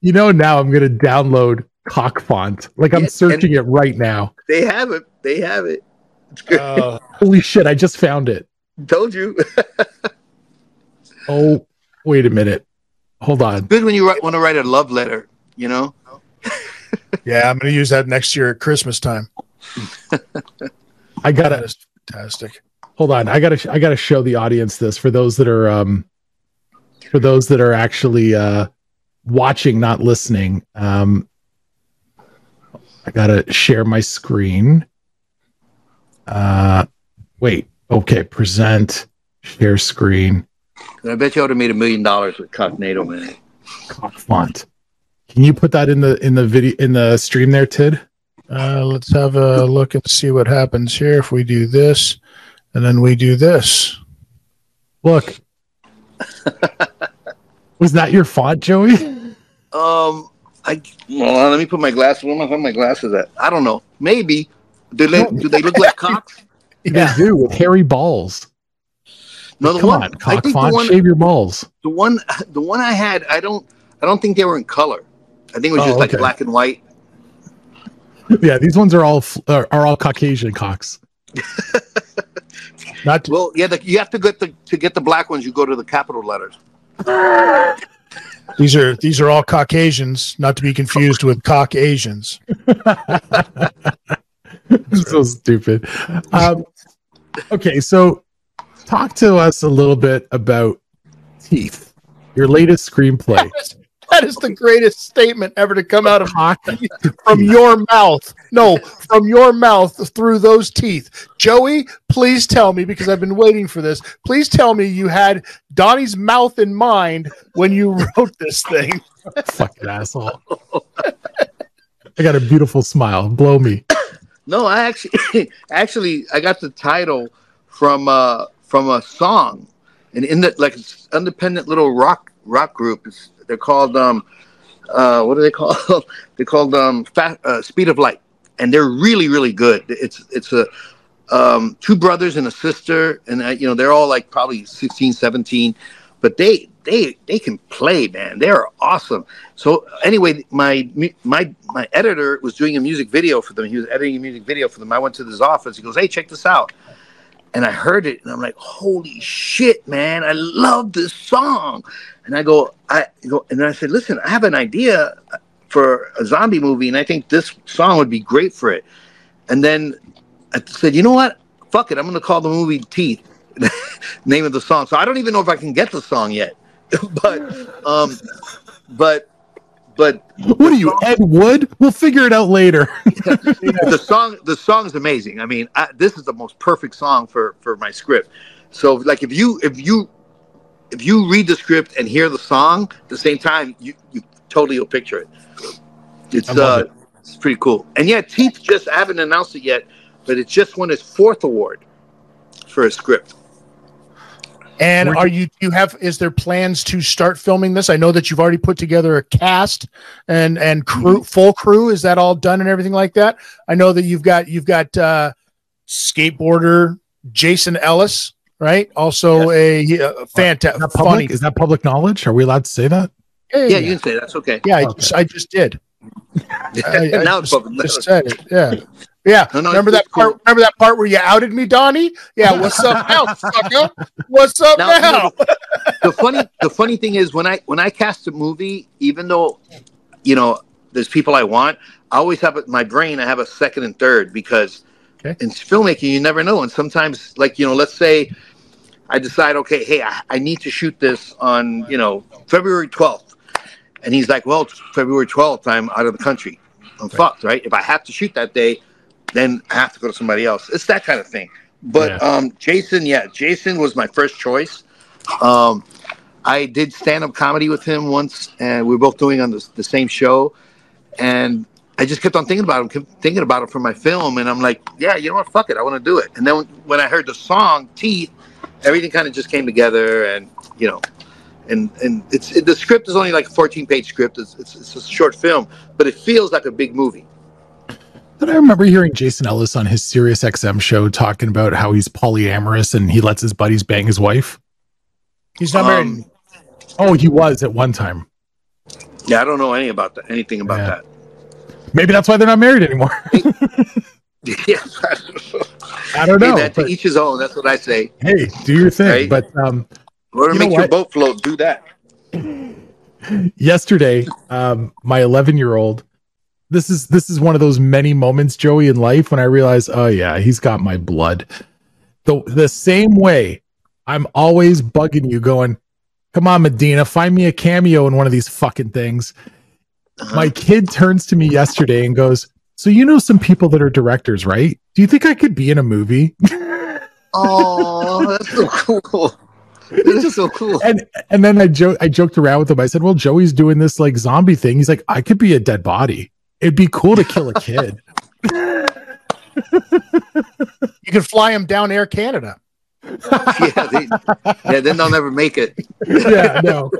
You know, now I'm going to download Cock Font. Like I'm Yeah, searching it right now. they have it. They have it. It's good. Uh, Holy shit, I just found it. Told you. Oh, wait a minute. Hold on. good when you write, want to write a love letter. You know. yeah, I'm going to use that next year at Christmas time. I got That to fantastic. hold on. I got to I got to show the audience this for those that are um for those that are actually uh watching not listening. Um I got to share my screen. Uh wait. Okay, present share screen. I bet you I would have made a million dollars with Cocknado, man. Cock font. Can you put that in the in the video in the stream there, Tid? Uh, let's have a look and see what happens here if we do this, and then we do this. Look. Was that your font, Joey? Um, I well, let me put my glasses. Where am I putting my glasses at? I don't know. Maybe. Do they do they look like cocks? They do with hairy balls. No, the Come one on, I cock think the one shave your balls. the one the one I had. I don't I don't think they were in color. I think it was Oh, just like okay. black and white. Yeah, these ones are all are, uh, are all Caucasian cocks. Not to, Well, yeah, the, you have to get the to get the black ones. You go to the capital letters. these are these are all Caucasians, not to be confused with Caucasians. so stupid. Um, okay, so talk to us a little bit about Teeth, your latest screenplay. That is the greatest statement ever to come out of from your mouth. No, from your mouth through those teeth. Joey, please tell me because I've been waiting for this. Please tell me you had Donnie's mouth in mind when you wrote this thing. fucking asshole. I got a beautiful smile. Blow me. No, I actually actually I got the title from uh from a song. and in the like independent little rock rock group. It's, they're called um, uh, what are they called? they're called um, Fa- uh, Speed of Light, and they're really really good. It's it's a um, two brothers and a sister, and uh, you know they're all like probably 16, 17, but they they they can play, man. They're awesome. So anyway, my my my editor was doing a music video for them. He was editing a music video for them. I went to his office. He goes, "Hey, check this out." And I heard it, and I'm like, "Holy shit, man! I love this song." And I go, I go, and then I said, "Listen, I have an idea for a zombie movie, and I think this song would be great for it." And then I said, "You know what? Fuck it. I'm going to call the movie Teeth." name of the song. So I don't even know if I can get the song yet. but um, but but what are you, Ed Wood? We'll figure it out later. the song, the song is amazing. I mean, I, this is the most perfect song for for my script. So, like, if you if you if you read the script and hear the song at the same time, you you totally will picture it. It's uh, it. it's pretty cool. And yeah, Teeth just I haven't announced it yet, but it just won its fourth award for a script. And are you you have is there plans to start filming this? I know that you've already put together a cast and and crew mm-hmm. full crew. Is that all done and everything like that? I know that you've got you've got uh skateboarder Jason Ellis, right? Also yes. a, a fantastic funny. Is that public knowledge? Are we allowed to say that? Yeah, yeah, you can say that's okay. Yeah, okay. I, just, I just did. I, I now just, just said it. Yeah. Yeah, no, no, remember that part? Cool. Remember that part where you outed me, Donnie? Yeah, what's up now, sucker? What's up now? now? the funny, the funny thing is when I when I cast a movie, even though you know there's people I want, I always have it, my brain. I have a second and third because okay. in filmmaking you never know, and sometimes like you know, let's say I decide, okay, hey, I, I need to shoot this on you know February 12th, and he's like, well, February 12th, I'm out of the country. I'm right. fucked, right? If I have to shoot that day, then I have to go to somebody else. It's that kind of thing. But yeah. um, Jason, yeah, Jason was my first choice. Um, I did stand up comedy with him once, and we were both doing on the, the same show. And I just kept on thinking about him, kept thinking about it for my film. And I'm like, yeah, you know what? Fuck it. I want to do it. And then when I heard the song Teeth, everything kind of just came together. And, you know, and and it's it, the script is only like a 14 page script. It's, it's, it's a short film, but it feels like a big movie. But I remember hearing Jason Ellis on his Sirius XM show talking about how he's polyamorous and he lets his buddies bang his wife. He's not um, married. Oh, he was at one time. Yeah, I don't know any about that. Anything about yeah. that. Maybe that's why they're not married anymore. yeah, I don't know. Hey, man, to each his own. That's what I say. Hey, do your thing. Right? But um, or to make your boat float, do that. Yesterday, um, my 11 year old this is this is one of those many moments, Joey, in life when I realize, oh yeah, he's got my blood. The the same way I'm always bugging you, going, come on, Medina, find me a cameo in one of these fucking things. Uh-huh. My kid turns to me yesterday and goes, So you know some people that are directors, right? Do you think I could be in a movie? oh, that's so cool. It's just so cool. And and then I joke I joked around with him. I said, Well, Joey's doing this like zombie thing. He's like, I could be a dead body. It'd be cool to kill a kid. you could fly him down Air Canada. yeah, they, yeah, then they'll never make it. yeah, no,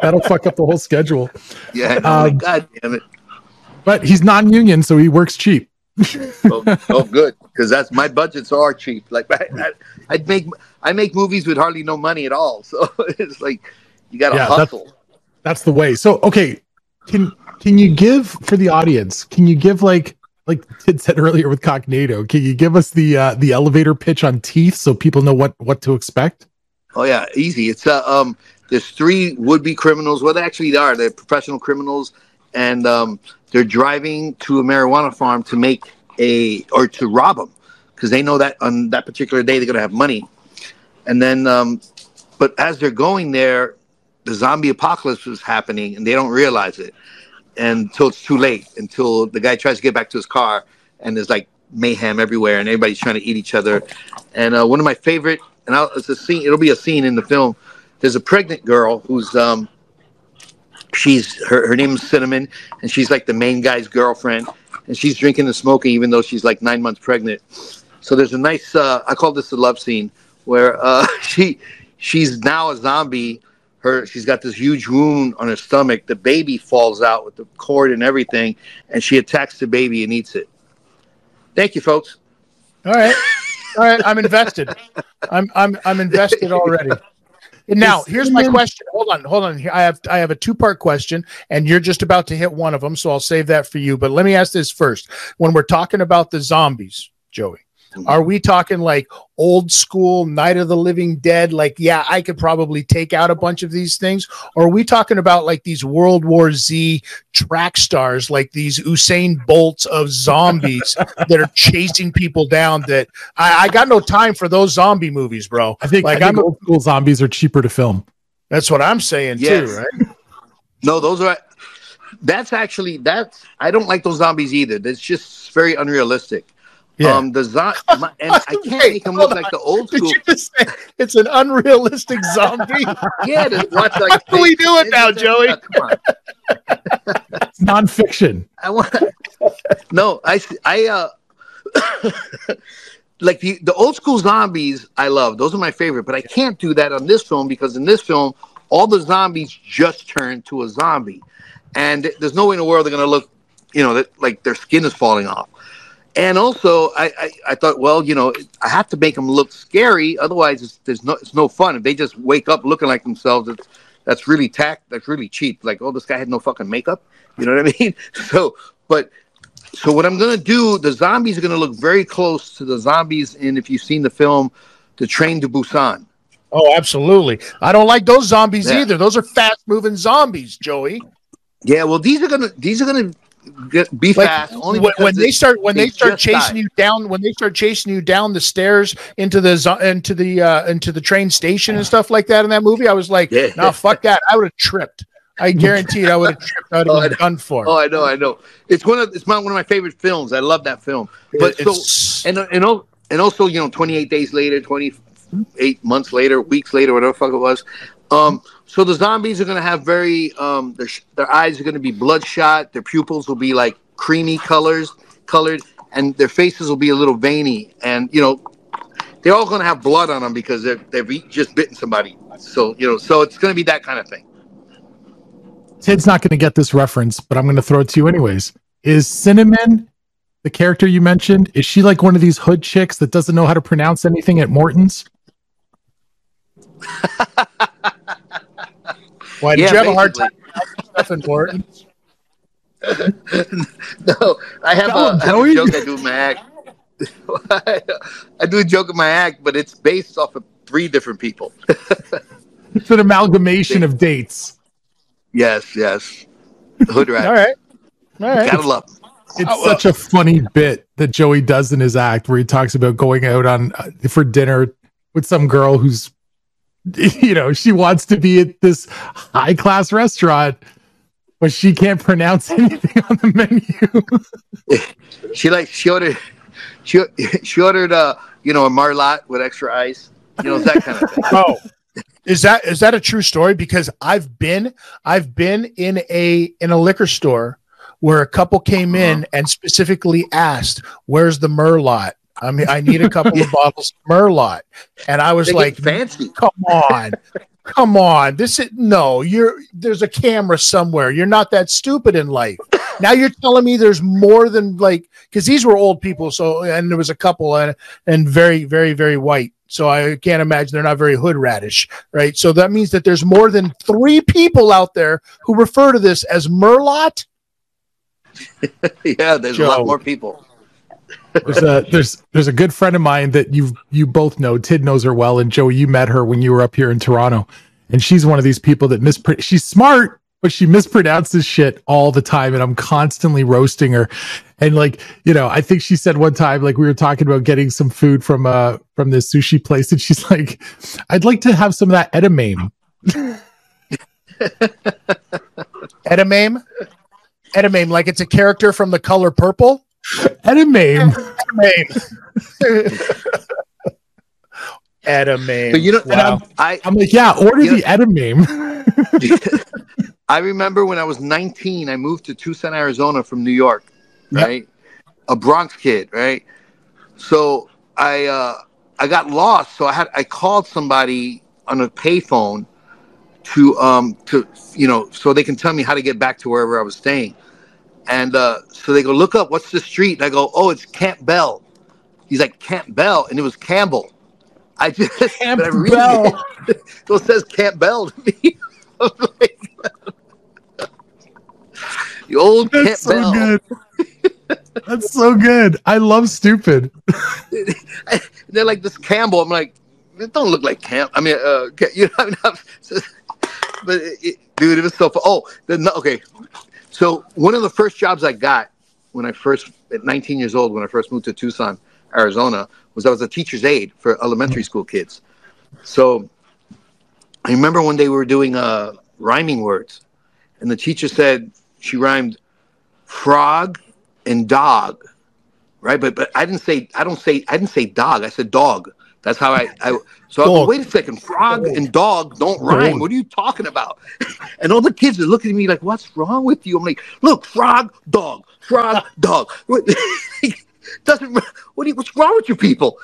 that'll fuck up the whole schedule. Yeah, oh um, god damn it. But he's non-union, so he works cheap. oh, oh, good, because that's my budgets are cheap. Like I, I, I'd make I make movies with hardly no money at all, so it's like you got to yeah, hustle. That's, that's the way. So okay, can can you give for the audience? Can you give like like Tid said earlier with Cocknado? Can you give us the uh, the elevator pitch on Teeth so people know what what to expect? Oh yeah, easy. It's uh, um there's three would be criminals. Well, they actually are. They're professional criminals, and um, they're driving to a marijuana farm to make a or to rob them because they know that on that particular day they're gonna have money. And then, um, but as they're going there, the zombie apocalypse is happening, and they don't realize it until it's too late, until the guy tries to get back to his car and there's like mayhem everywhere and everybody's trying to eat each other. And uh, one of my favorite, and I'll, it's a scene, it'll be a scene in the film. There's a pregnant girl who's, um, she's, her, her name is Cinnamon, and she's like the main guy's girlfriend. And she's drinking and smoking even though she's like nine months pregnant. So there's a nice, uh, I call this a love scene where uh, she, she's now a zombie. Her she's got this huge wound on her stomach. The baby falls out with the cord and everything, and she attacks the baby and eats it. Thank you, folks. All right. All right. I'm invested. I'm I'm I'm invested already. Now here's my question. Hold on, hold on. I have I have a two part question, and you're just about to hit one of them, so I'll save that for you. But let me ask this first: When we're talking about the zombies, Joey, are we talking like old school Night of the Living Dead? Like, yeah, I could probably take out a bunch of these things. Or are we talking about like these World War Z track stars, like these Usain Bolts of zombies that are chasing people down? That I, I got no time for those zombie movies, bro. I think like I think I'm. old school zombies are cheaper to film. That's what I'm saying Yes. too, right? No, those are. That's actually that's. I don't like those zombies either. That's just very unrealistic. Yeah. Um, the zo- my, and I can't Wait, make them hold look like the old Did school. you just say it's an unrealistic zombie? Yeah, to watch like. How do we do it now, Joey? Come on. It's nonfiction. I want. no, I I uh. like the, the old school zombies, I love. Those are my favorite, but I can't do that on this film because in this film, all the zombies just turn to a zombie, and there's no way in the world they're gonna look, you know, that like their skin is falling off. And also, I, I, I thought, well, you know, I have to make them look scary. Otherwise, it's, there's no, it's no fun. If they just wake up looking like themselves, it's, that's really tack. That's really cheap. Like, oh, this guy had no fucking makeup. You know what I mean? So, but so what I'm gonna do, the zombies are gonna look very close to the zombies in if you've seen the film, The Train to Busan. Oh, absolutely. I don't like those zombies Yeah. either. Those are fast moving zombies, Joey. Yeah, well, these are gonna these are gonna get, be Like fast only when, when they start when they they, start chasing died. you down when they start chasing you down the stairs into the into the uh into the train station and stuff like that in that movie, I was like, Yeah. no, fuck that. I would have tripped. I guarantee I would have tripped. I would Oh, have been done for. Oh, I know, I know. It's one of it's my, one of my favorite films. I love that film. But so and and and also you know 28 days later 28 months later weeks later whatever the fuck it was um so the zombies are going to have very um their, their eyes are going to be bloodshot their pupils will be like creamy colors colored and their faces will be a little veiny and you know they're all going to have blood on them because they've just bitten somebody so you know so it's going to be that kind of thing Tid's not going to get this reference, but I'm going to throw it to you anyways. Is Cinnamon the character you mentioned? Is she like one of these hood chicks that doesn't know how to pronounce anything at Morton's? Why did Yeah, you have a hard time basically. pronouncing stuff no, I have, Tell a, him, I have a joke I do in my act. I do a joke in my act, but it's based off of three different people. It's an amalgamation of dates. yes, yes. Hood rat. All right. All right. Gotta love 'em. It's Oh, well. such a funny bit that Joey does in his act where he talks about going out on uh, for dinner with some girl who's you know, she wants to be at this high class restaurant but she can't pronounce anything on the menu. She like she ordered she she ordered uh you know a marlot with extra ice. You know that kind of thing. Oh, is that is that a true story? Because I've been I've been in a in a liquor store where a couple came in and specifically asked, "Where's the Merlot?" I mean, I need a couple of bottles of Merlot, and I was They like, fancy. "Come on." Come on, this is no. You're there's a camera somewhere. You're not that stupid in life. Now you're telling me there's more than like because these were old people. So and there was a couple and and very very very white. So I can't imagine they're not very hood radish, right? So that means that there's more than three people out there who refer to this as Merlot. yeah, there's a lot more people. There's a there's there's a good friend of mine that you you both know. Tid knows her well, and Joey, you met her when you were up here in Toronto, and she's one of these people that mispr. She's smart, but she mispronounces shit all the time, and I'm constantly roasting her. And like you know, I think she said one time, like we were talking about getting some food from uh from this sushi place, and she's like, "I'd like to have some of that edamame." Edamame, edamame, like it's a character from the color purple. Edamame. Edamame. Edamame. But you know, wow. I I'm like, yeah, order You the edamame. I remember when I was 19, I moved to Tucson, Arizona from New York, Yep. right? A Bronx kid, right? So I uh, I got lost. So I had I called somebody on a payphone to um to you know so they can tell me how to get back to wherever I was staying. And uh, so they go look up what's the street, and I go, oh, it's Camp Bell. He's like Camp Bell, and it was Campbell. I just Camp but I read Bell. It, so it says Camp Bell to me. Like, the old Camp That's so Bell. good. That's so good. I love stupid. They're like this Campbell. I'm like, it don't look like Camp. I mean, uh, you know, I mean, but it, it- dude, it was so. Fun. Oh, the, okay. So one of the first jobs I got when I first, at 19 years old, when I first moved to Tucson, Arizona, was I was a teacher's aide for elementary school kids. So I remember one day we were doing uh, rhyming words, and the teacher said she rhymed frog and dog, right? But but I didn't say I don't say I didn't say dog. I said dog. That's how I. I so I Dog. go, wait a second, frog and dog don't rhyme. Dog. What are you talking about? And all the kids are looking at me like, "What's wrong with you?" I'm like, "Look, frog, dog, frog, dog." Doesn't what? Do you, what's wrong with you people?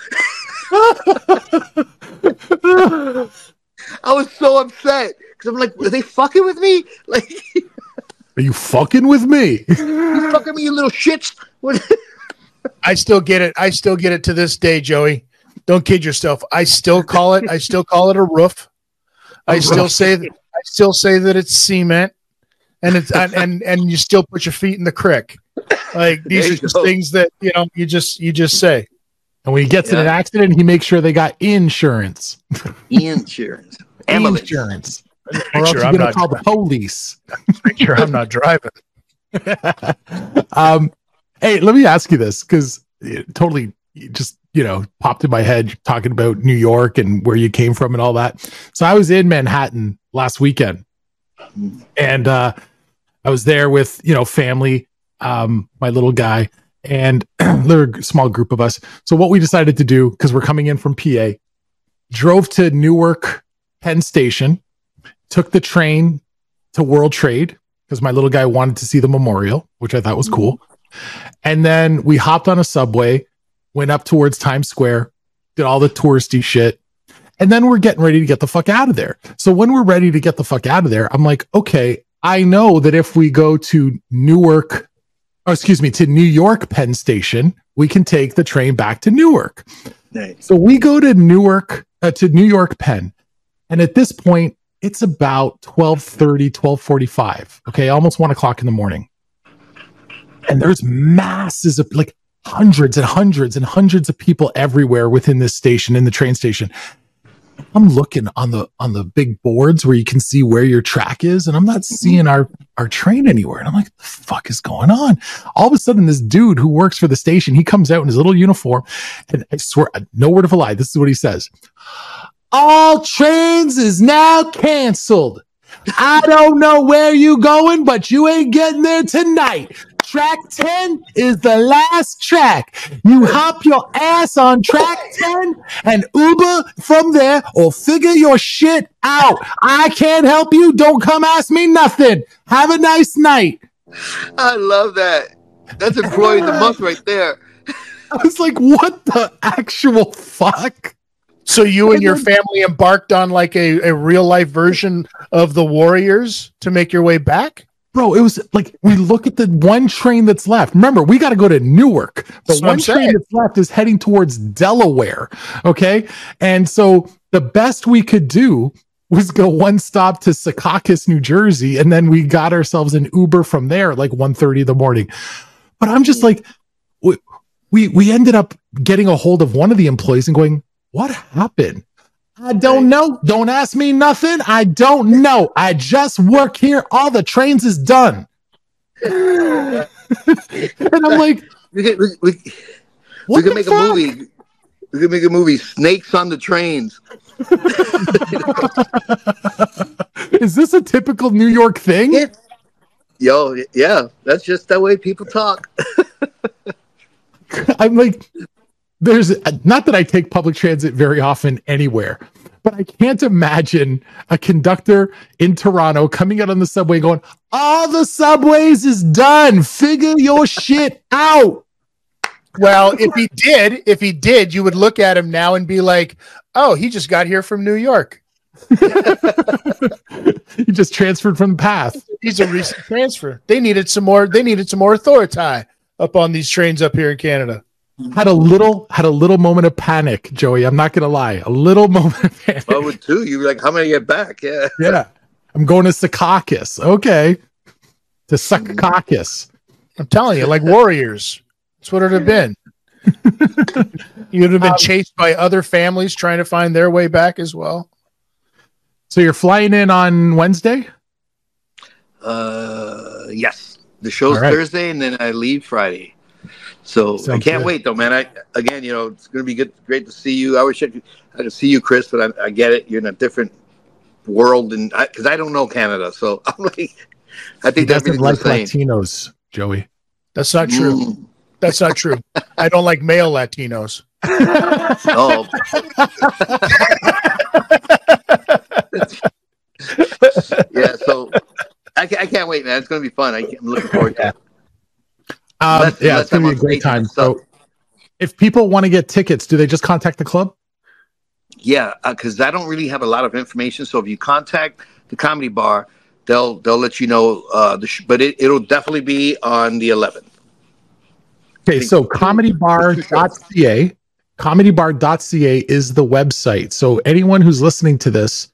I was so upset because I'm like, are they fucking with me? Like, Are you fucking with me? you fucking me, you little shits. I still get it. I still get it to this day, Joey. Don't kid yourself. I still call it. I still call it a roof. I A still say that. I still say that it's cement, and it's and and, and you still put your feet in the creek. Like these are just go. things that you know. You just you just say. And when he gets in an accident, he makes sure they got insurance. Insurance. Ambulance. Insurance. Make Or else sure you're I'm gonna not. call the police. Make sure I'm not driving. um, hey, let me ask you this because it totally just you know popped in my head talking about New York and where you came from and all that. So I was in Manhattan last weekend, and uh, I was there with you know family, um, my little guy, and a small group of us. So what we decided to do because we're coming in from PA, drove to Newark Penn Station, took the train to World Trade because my little guy wanted to see the memorial, which I thought was cool. And then we hopped on a subway, went up towards Times Square, did all the touristy shit. And then we're getting ready to get the fuck out of there. So when we're ready to get the fuck out of there, I'm like, okay, I know that if we go to Newark, oh, excuse me, to New York Penn Station, we can take the train back to Newark. Nice. So we go to Newark, uh, to New York Penn. And at this point, it's about 1230, 1245. Okay. Almost one o'clock in the morning. And there's masses of like hundreds and hundreds and hundreds of people everywhere within this station, in the train station. I'm looking on the on the big boards where you can see where your track is, and I'm not seeing our our train anywhere. And I'm like, the fuck is going on? All of a sudden, this dude who works for the station, he comes out in his little uniform, and I swear, no word of a lie. This is what he says: All trains is now canceled. I don't know where you going, but you ain't getting there tonight. Track 10 is the last track. You hop your ass on track 10 and Uber from there or figure your shit out. I can't help you. Don't come ask me nothing. Have a nice night. I love that. That's employee of the month right there. I was like, what the actual fuck? So you and your family embarked on like a, a real life version of the Warriors to make your way back. Bro, it was like we look at the one train that's left. Remember, we got to go to Newark. The That's one train that's left is heading towards Delaware. Okay. And so the best we could do was go one stop to Secaucus, New Jersey, and then we got ourselves an Uber from there like 1.30 in the morning. But I'm just like, we, we we ended up getting a hold of one of the employees and going, what happened? I don't know. Don't ask me nothing. I don't know. I just work here. All the trains is done. and I'm like, We can, we, we, we what could the make fuck? a movie. We can make a movie, Snakes on the Trains. Is this a typical New York thing? Yeah. Yo, yeah, that's just the way people talk. I'm like, there's not that I take public transit very often anywhere, but I can't imagine a conductor in Toronto coming out on the subway going, all the subways is done. Figure your shit out. Well, if he did, if he did, you would look at him now and be like, "Oh, he just got here from New York." he just transferred from the path. He's a recent transfer. They needed some more. They needed some more authority up on these trains up here in Canada. Had a little had a little moment of panic, Joey. I'm not gonna lie, a little moment of panic. I would too. You were like, how many get back? Yeah. Yeah, I'm going to Secaucus. Okay, to Secaucus. I'm telling you, like warriors. That's what it would have been. You'd have been Um, chased by other families trying to find their way back as well. So you're flying in on Wednesday. Uh, yes. The show's right. Thursday, and then I leave Friday. So I can't good. wait though, man. I again, you know, it's gonna be good, great to see you. I wish I could, I could see you, Chris, but I, I get it. You're in a different world, and because I, don't know Canada, so I'm like, I He think doesn't everything's like. Latinos, Joey. That's not true. Mm. That's not true. I don't like male Latinos. Oh, yeah. So I, I can't wait, man. It's gonna be fun. I, am looking forward to it. Um, Unless- yeah, unless it's gonna be a great time. So, if people want to get tickets, do they just contact the club? Yeah, because I don't really have a lot of information. So if you contact the comedy bar, they'll they'll let you know. Uh, the sh- but it, it'll definitely be on the 11th. Okay, so comedybar.ca, comedybar.ca is the website. So anyone who's listening to this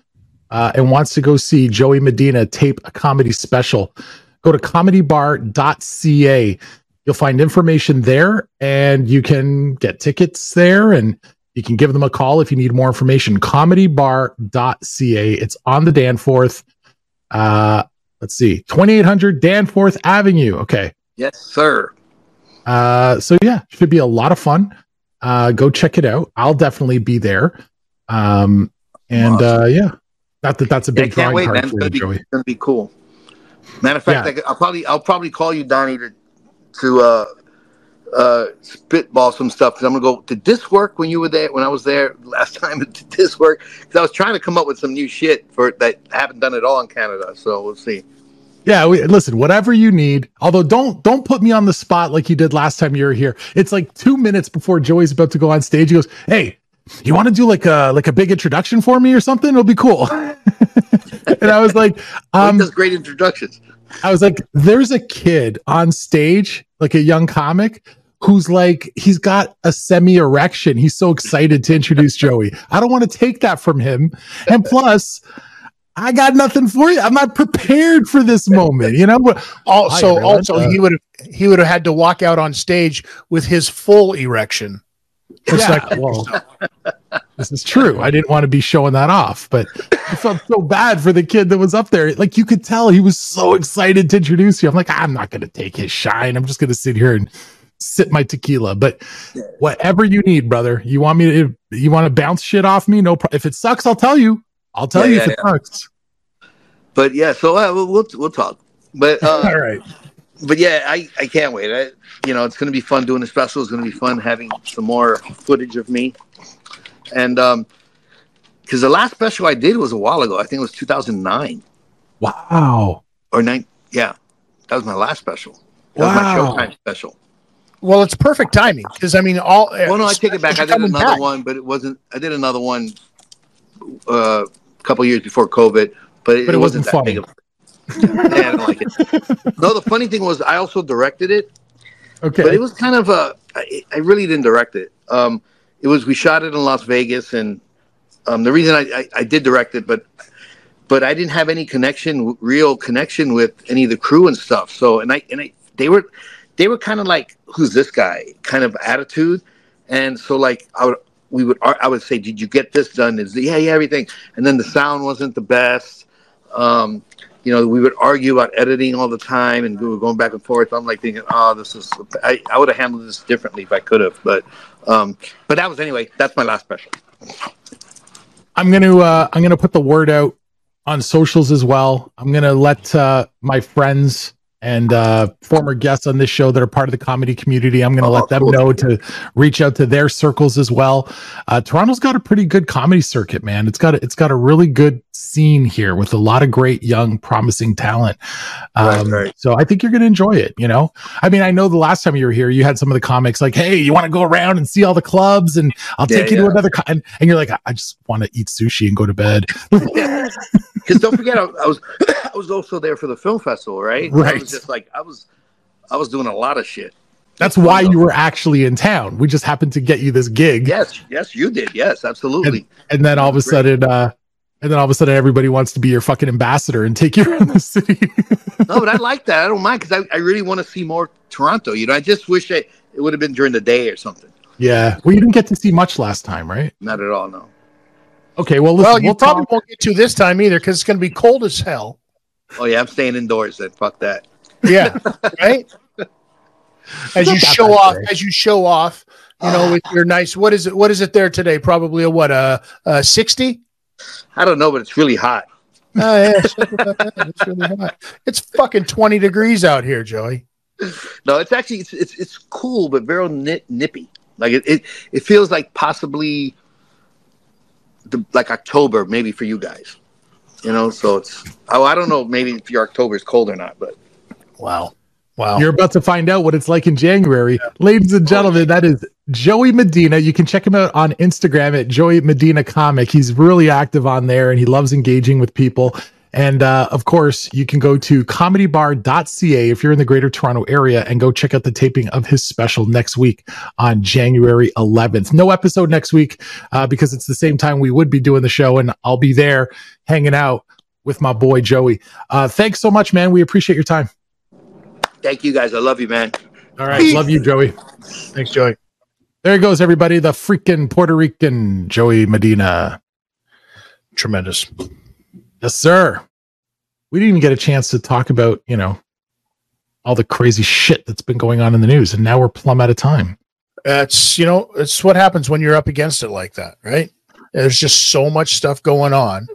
uh, and wants to go see Joey Medina tape a comedy special, go to comedybar.ca. You'll find information there and you can get tickets there and you can give them a call if you need more information. Comedybar.ca. It's on the Danforth. Uh, let's see, 2800 Danforth Avenue. Okay. Yes, sir. Uh, so yeah, should be a lot of fun. Uh, go check it out. I'll definitely be there. Um, and uh, yeah, not that that's a Yeah, big can't drawing wait, card man. It's for you, gonna be, Joey. it's gonna be cool. Matter of fact, Yeah. I, will probably I'll probably call you, Donnie, to to uh, uh, spitball some stuff because I'm gonna go. Did this work when you were there? When I was there last time, did this work? Because I was trying to come up with some new shit for that I haven't done it all in Canada. So we'll see. Yeah, we, listen, whatever you need. Although don't don't put me on the spot like you did last time you were here. It's like two minutes before Joey's about to go on stage. He goes, "Hey, you want to do like a like a big introduction for me or something? It'll be cool." and I was like, Um, um, does great introductions. I was like, there's a kid on stage, like a young comic, who's like, he's got a semi erection. He's so excited to introduce Joey. I don't want to take that from him. And plus, I got nothing for you. I'm not prepared for this moment. You know, But- Also, Hi, also Uh, he would have he would have had to walk out on stage with his full erection. It's yeah, like- well, this is true. I didn't want to be showing that off, but I felt so bad for the kid that was up there. Like you could tell he was so excited to introduce you. I'm like, I'm not going to take his shine. I'm just going to sit here and sip my tequila. But whatever you need, brother, you want me to, you want to bounce shit off me? No, pro- if it sucks, I'll tell you. I'll tell Yeah, you yeah, if it sucks. But yeah, so uh, we'll, we'll we'll talk. But uh, All right. but yeah, I, I can't wait. I, you know, it's going to be fun doing the special. It's going to be fun having some more footage of me. And um, because the last special I did was a while ago. I think it was 2009 Wow. or nine. Yeah, that was my last special. That was Wow. my Showtime special. Well, it's perfect timing because I mean, all. Well, no, I take it back. I did another back. one, but it wasn't. I did another one uh, a couple years before COVID, but it, But it wasn't that funny. big. Of, yeah, I don't like it. No, the funny thing was I also directed it, Okay. but it was kind of a. I, I really didn't direct it. Um, it was we shot it in Las Vegas, and um, the reason I, I, I did direct it, but but I didn't have any connection, real connection with any of the crew and stuff. So and I and I they were they were kind of like who's this guy kind of attitude, and so like I would we would I would say did you get this done? Is yeah yeah everything, and then the sound wasn't the best. Um, you know, we would argue about editing all the time, and we were going back and forth. I'm like thinking, oh, this is. I, I would have handled this differently if I could have, but, um, but that was anyway. That's my last special. I'm gonna uh, I'm gonna put the word out on socials as well. I'm gonna let uh, my friends and uh, former guests on this show that are part of the comedy community. I'm going to Oh, let them cool. know to reach out to their circles as well. Uh, Toronto's got a pretty good comedy circuit, man. It's got a, it's got a really good scene here with a lot of great young, promising talent. Um, right. So I think you're going to enjoy it. You know, I mean, I know the last time you were here, you had some of the comics like, "Hey, you want to go around and see all the clubs, and I'll Yeah, take you to another." Co-, and, and you're like, "I- "I just want to eat sushi and go to bed." Because don't forget, I, I was I was also there for the film festival, right? Right. Was just like I was I was doing a lot of shit. That's why you were actually in town. We just happened to get you this gig. Yes, yes, you did. Yes, absolutely. and then all of a Great. sudden uh and then all of a sudden everybody wants to be your fucking ambassador and take you around the city no, but I like that. I don't mind because I, I really want to see more Toronto. You know, I just wish I, it would have been during the day or something. yeah well you didn't get to see much last time right Not at all. No. okay well listen, Well, you we'll probably talk- won't get to this time either because it's going to be cold as hell. Oh yeah, I'm staying indoors. Then fuck that. Yeah, right. As you show off, as you show off, you know, with your nice. What is it? What is it there today? Probably a what? A, a sixty. I don't know, but it's really hot. Oh yeah, something like that. it's really hot. It's fucking twenty degrees out here, Joey. No, it's actually it's it's, it's cool, but very nip, nippy. Like it, it it feels like possibly the like October, maybe for you guys. You know, so it's oh I don't know maybe if your October is cold or not, but Wow, wow. you're about to find out what it's like in january ladies and gentlemen that is joey medina you can check him out on instagram at joey medina comic he's really active on there and he loves engaging with people and uh, of course, you can go to comedybar.ca if you're in the greater Toronto area and go check out the taping of his special next week on January 11th. No episode next week uh, because it's the same time we would be doing the show, and I'll be there hanging out with my boy Joey. Uh, thanks so much, man. We appreciate your time. Thank you guys. I love you, man. All right. Love you, Joey. Thanks, Joey. There goes, everybody. The freaking Puerto Rican Joey Medina. Tremendous. Yes, sir. We didn't even get a chance to talk about, you know, all the crazy shit that's been going on in the news. And now we're plumb out of time. That's you know, it's what happens when you're up against it like that, right? There's just so much stuff going on,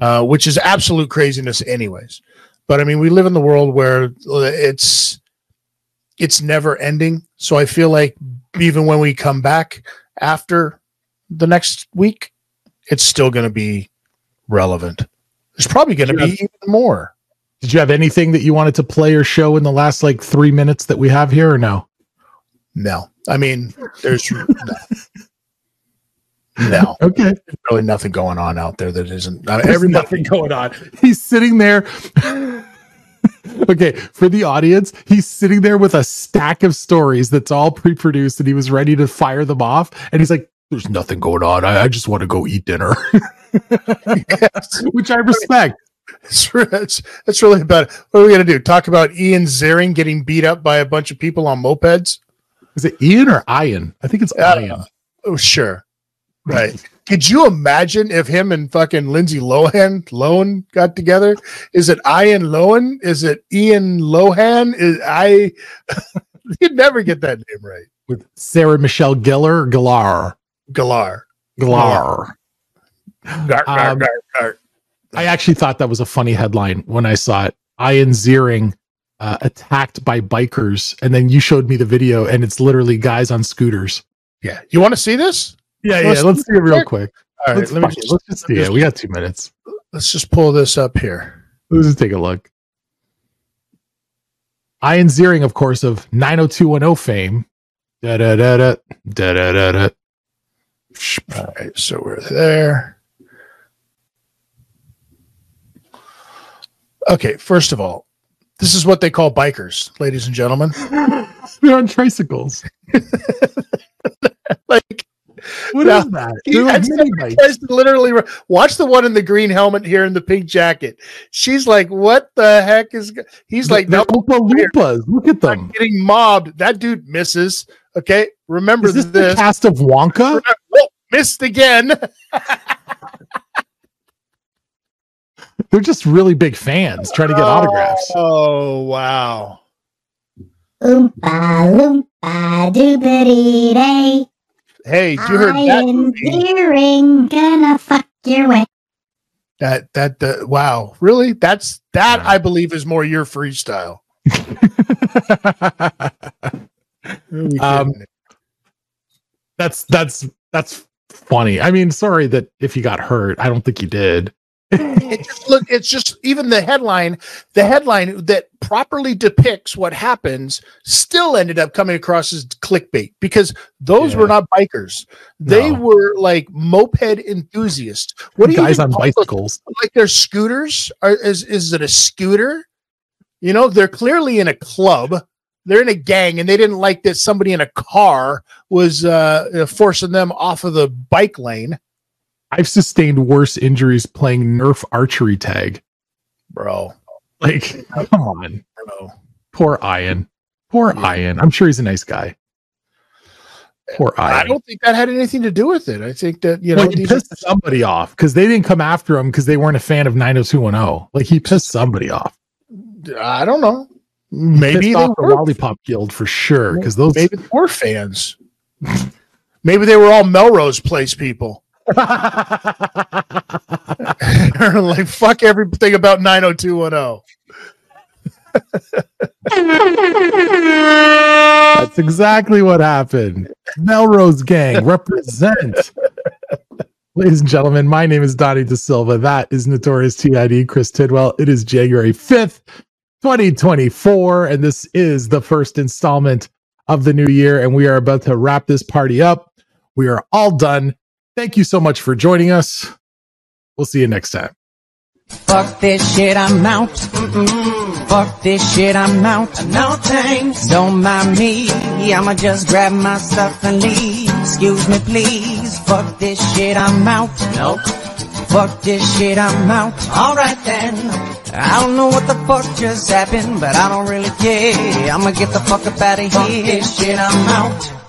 uh, which is absolute craziness, anyways. But I mean, we live in the world where it's it's never ending. So I feel like even when we come back after the next week, it's still going to be relevant. There's probably going to be even more. Did you have anything that you wanted to play or show in the last like three minutes that we have here or no? No, I mean, there's no. No. Okay. There's really nothing going on out there that isn't. There's everybody, nothing going on. He's sitting there. okay, for the audience, he's sitting there with a stack of stories that's all pre-produced, and he was ready to fire them off. And he's like, "There's nothing going on. I, I just want to go eat dinner," which I respect. That's, it's, it's really about it. what are we going to do? Talk about Ian Ziering getting beat up by a bunch of people on mopeds? Is it Ian or Ian? I think it's Uh, Ian. Oh, sure. Right. Could you imagine if him and fucking Lindsay Lohan Lohan got together? Is it Ian Lohan? Is it Ian Lohan? Is I you'd never get that name right. with Sarah Michelle Gellar Gellar. Galar. Gellar. Gar, Um. I actually thought that was a funny headline when I saw it. Ian Ziering uh, attacked by bikers, and then you showed me the video, and it's literally guys on scooters. Yeah. You want to see this? Yeah, Let's- yeah. Let's see it real quick. All right. let's, let me just, let's just see it. We got two minutes. let's just pull this up here. Let's just take a look. Ian Ziering, of course, of 90210 fame. Da da da da da da da da. All right. So we're there. Okay. First of all, this is what they call bikers, ladies and gentlemen. They're on tricycles. Like, What Yeah. is that? They're That's- mini bikes. tries to literally watch the one in the green helmet here in the pink jacket. She's like, "What the heck is?" go-" He's like, "No, Oompa Loompas. Look at I'm them. getting mobbed." That dude misses. Okay, remember Is this this. the cast of Wonka? Whoa, oh, missed again. They're just really big fans trying to get autographs. Oh wow! Oompa loompa doobity day. Hey, you heard that? I'm movie? earring gonna fuck your way. That that uh, wow! Really? That's that Yeah. I believe is more your freestyle. Um, that's that's that's funny. I mean, sorry that if you got hurt. I don't think you did. It just look it's just even the headline the headline that properly depicts what happens still ended up coming across as clickbait because those Yeah. were not bikers they No. were like moped enthusiasts what do you Guys on call those? bicycles. like they're scooters Are, is is it a scooter you know they're clearly in a club they're in a gang and they didn't like that somebody in a car was uh forcing them off of the bike lane I've sustained worse injuries playing Nerf archery tag. bro Like, come on. bro Poor Ian. Poor Yeah. Ian. I'm sure he's a nice guy. Poor Ian. I don't think that had anything to do with it. I think that you know Well, he these are- pissed somebody off because they didn't come after him because they weren't a fan of 90210. Like he pissed somebody off. I don't know. Maybe they off the Lollipop Guild for sure because those maybe were fans. maybe they were all Melrose Place people. Like fuck everything about 90210. That's exactly what happened. Melrose Gang represent. Ladies and gentlemen, my name is Donnie De Silva. That is Notorious TID Chris Tidwell. It is January 5th, 2024, and this is the first installment of the new year. And we are about to wrap this party up. We are all done. Thank you so much for joining us. We'll see you next time. Fuck this shit, I'm out. Mm-mm. Fuck this shit, I'm out. No thanks. Don't mind me. I'ma just grab my stuff and leave. Excuse me, please. Fuck this shit, I'm out. Nope. Fuck this shit, I'm out. Alright then. I don't know what the fuck just happened, but I don't really care. I'ma get the fuck up out of here. Fuck this shit, I'm out.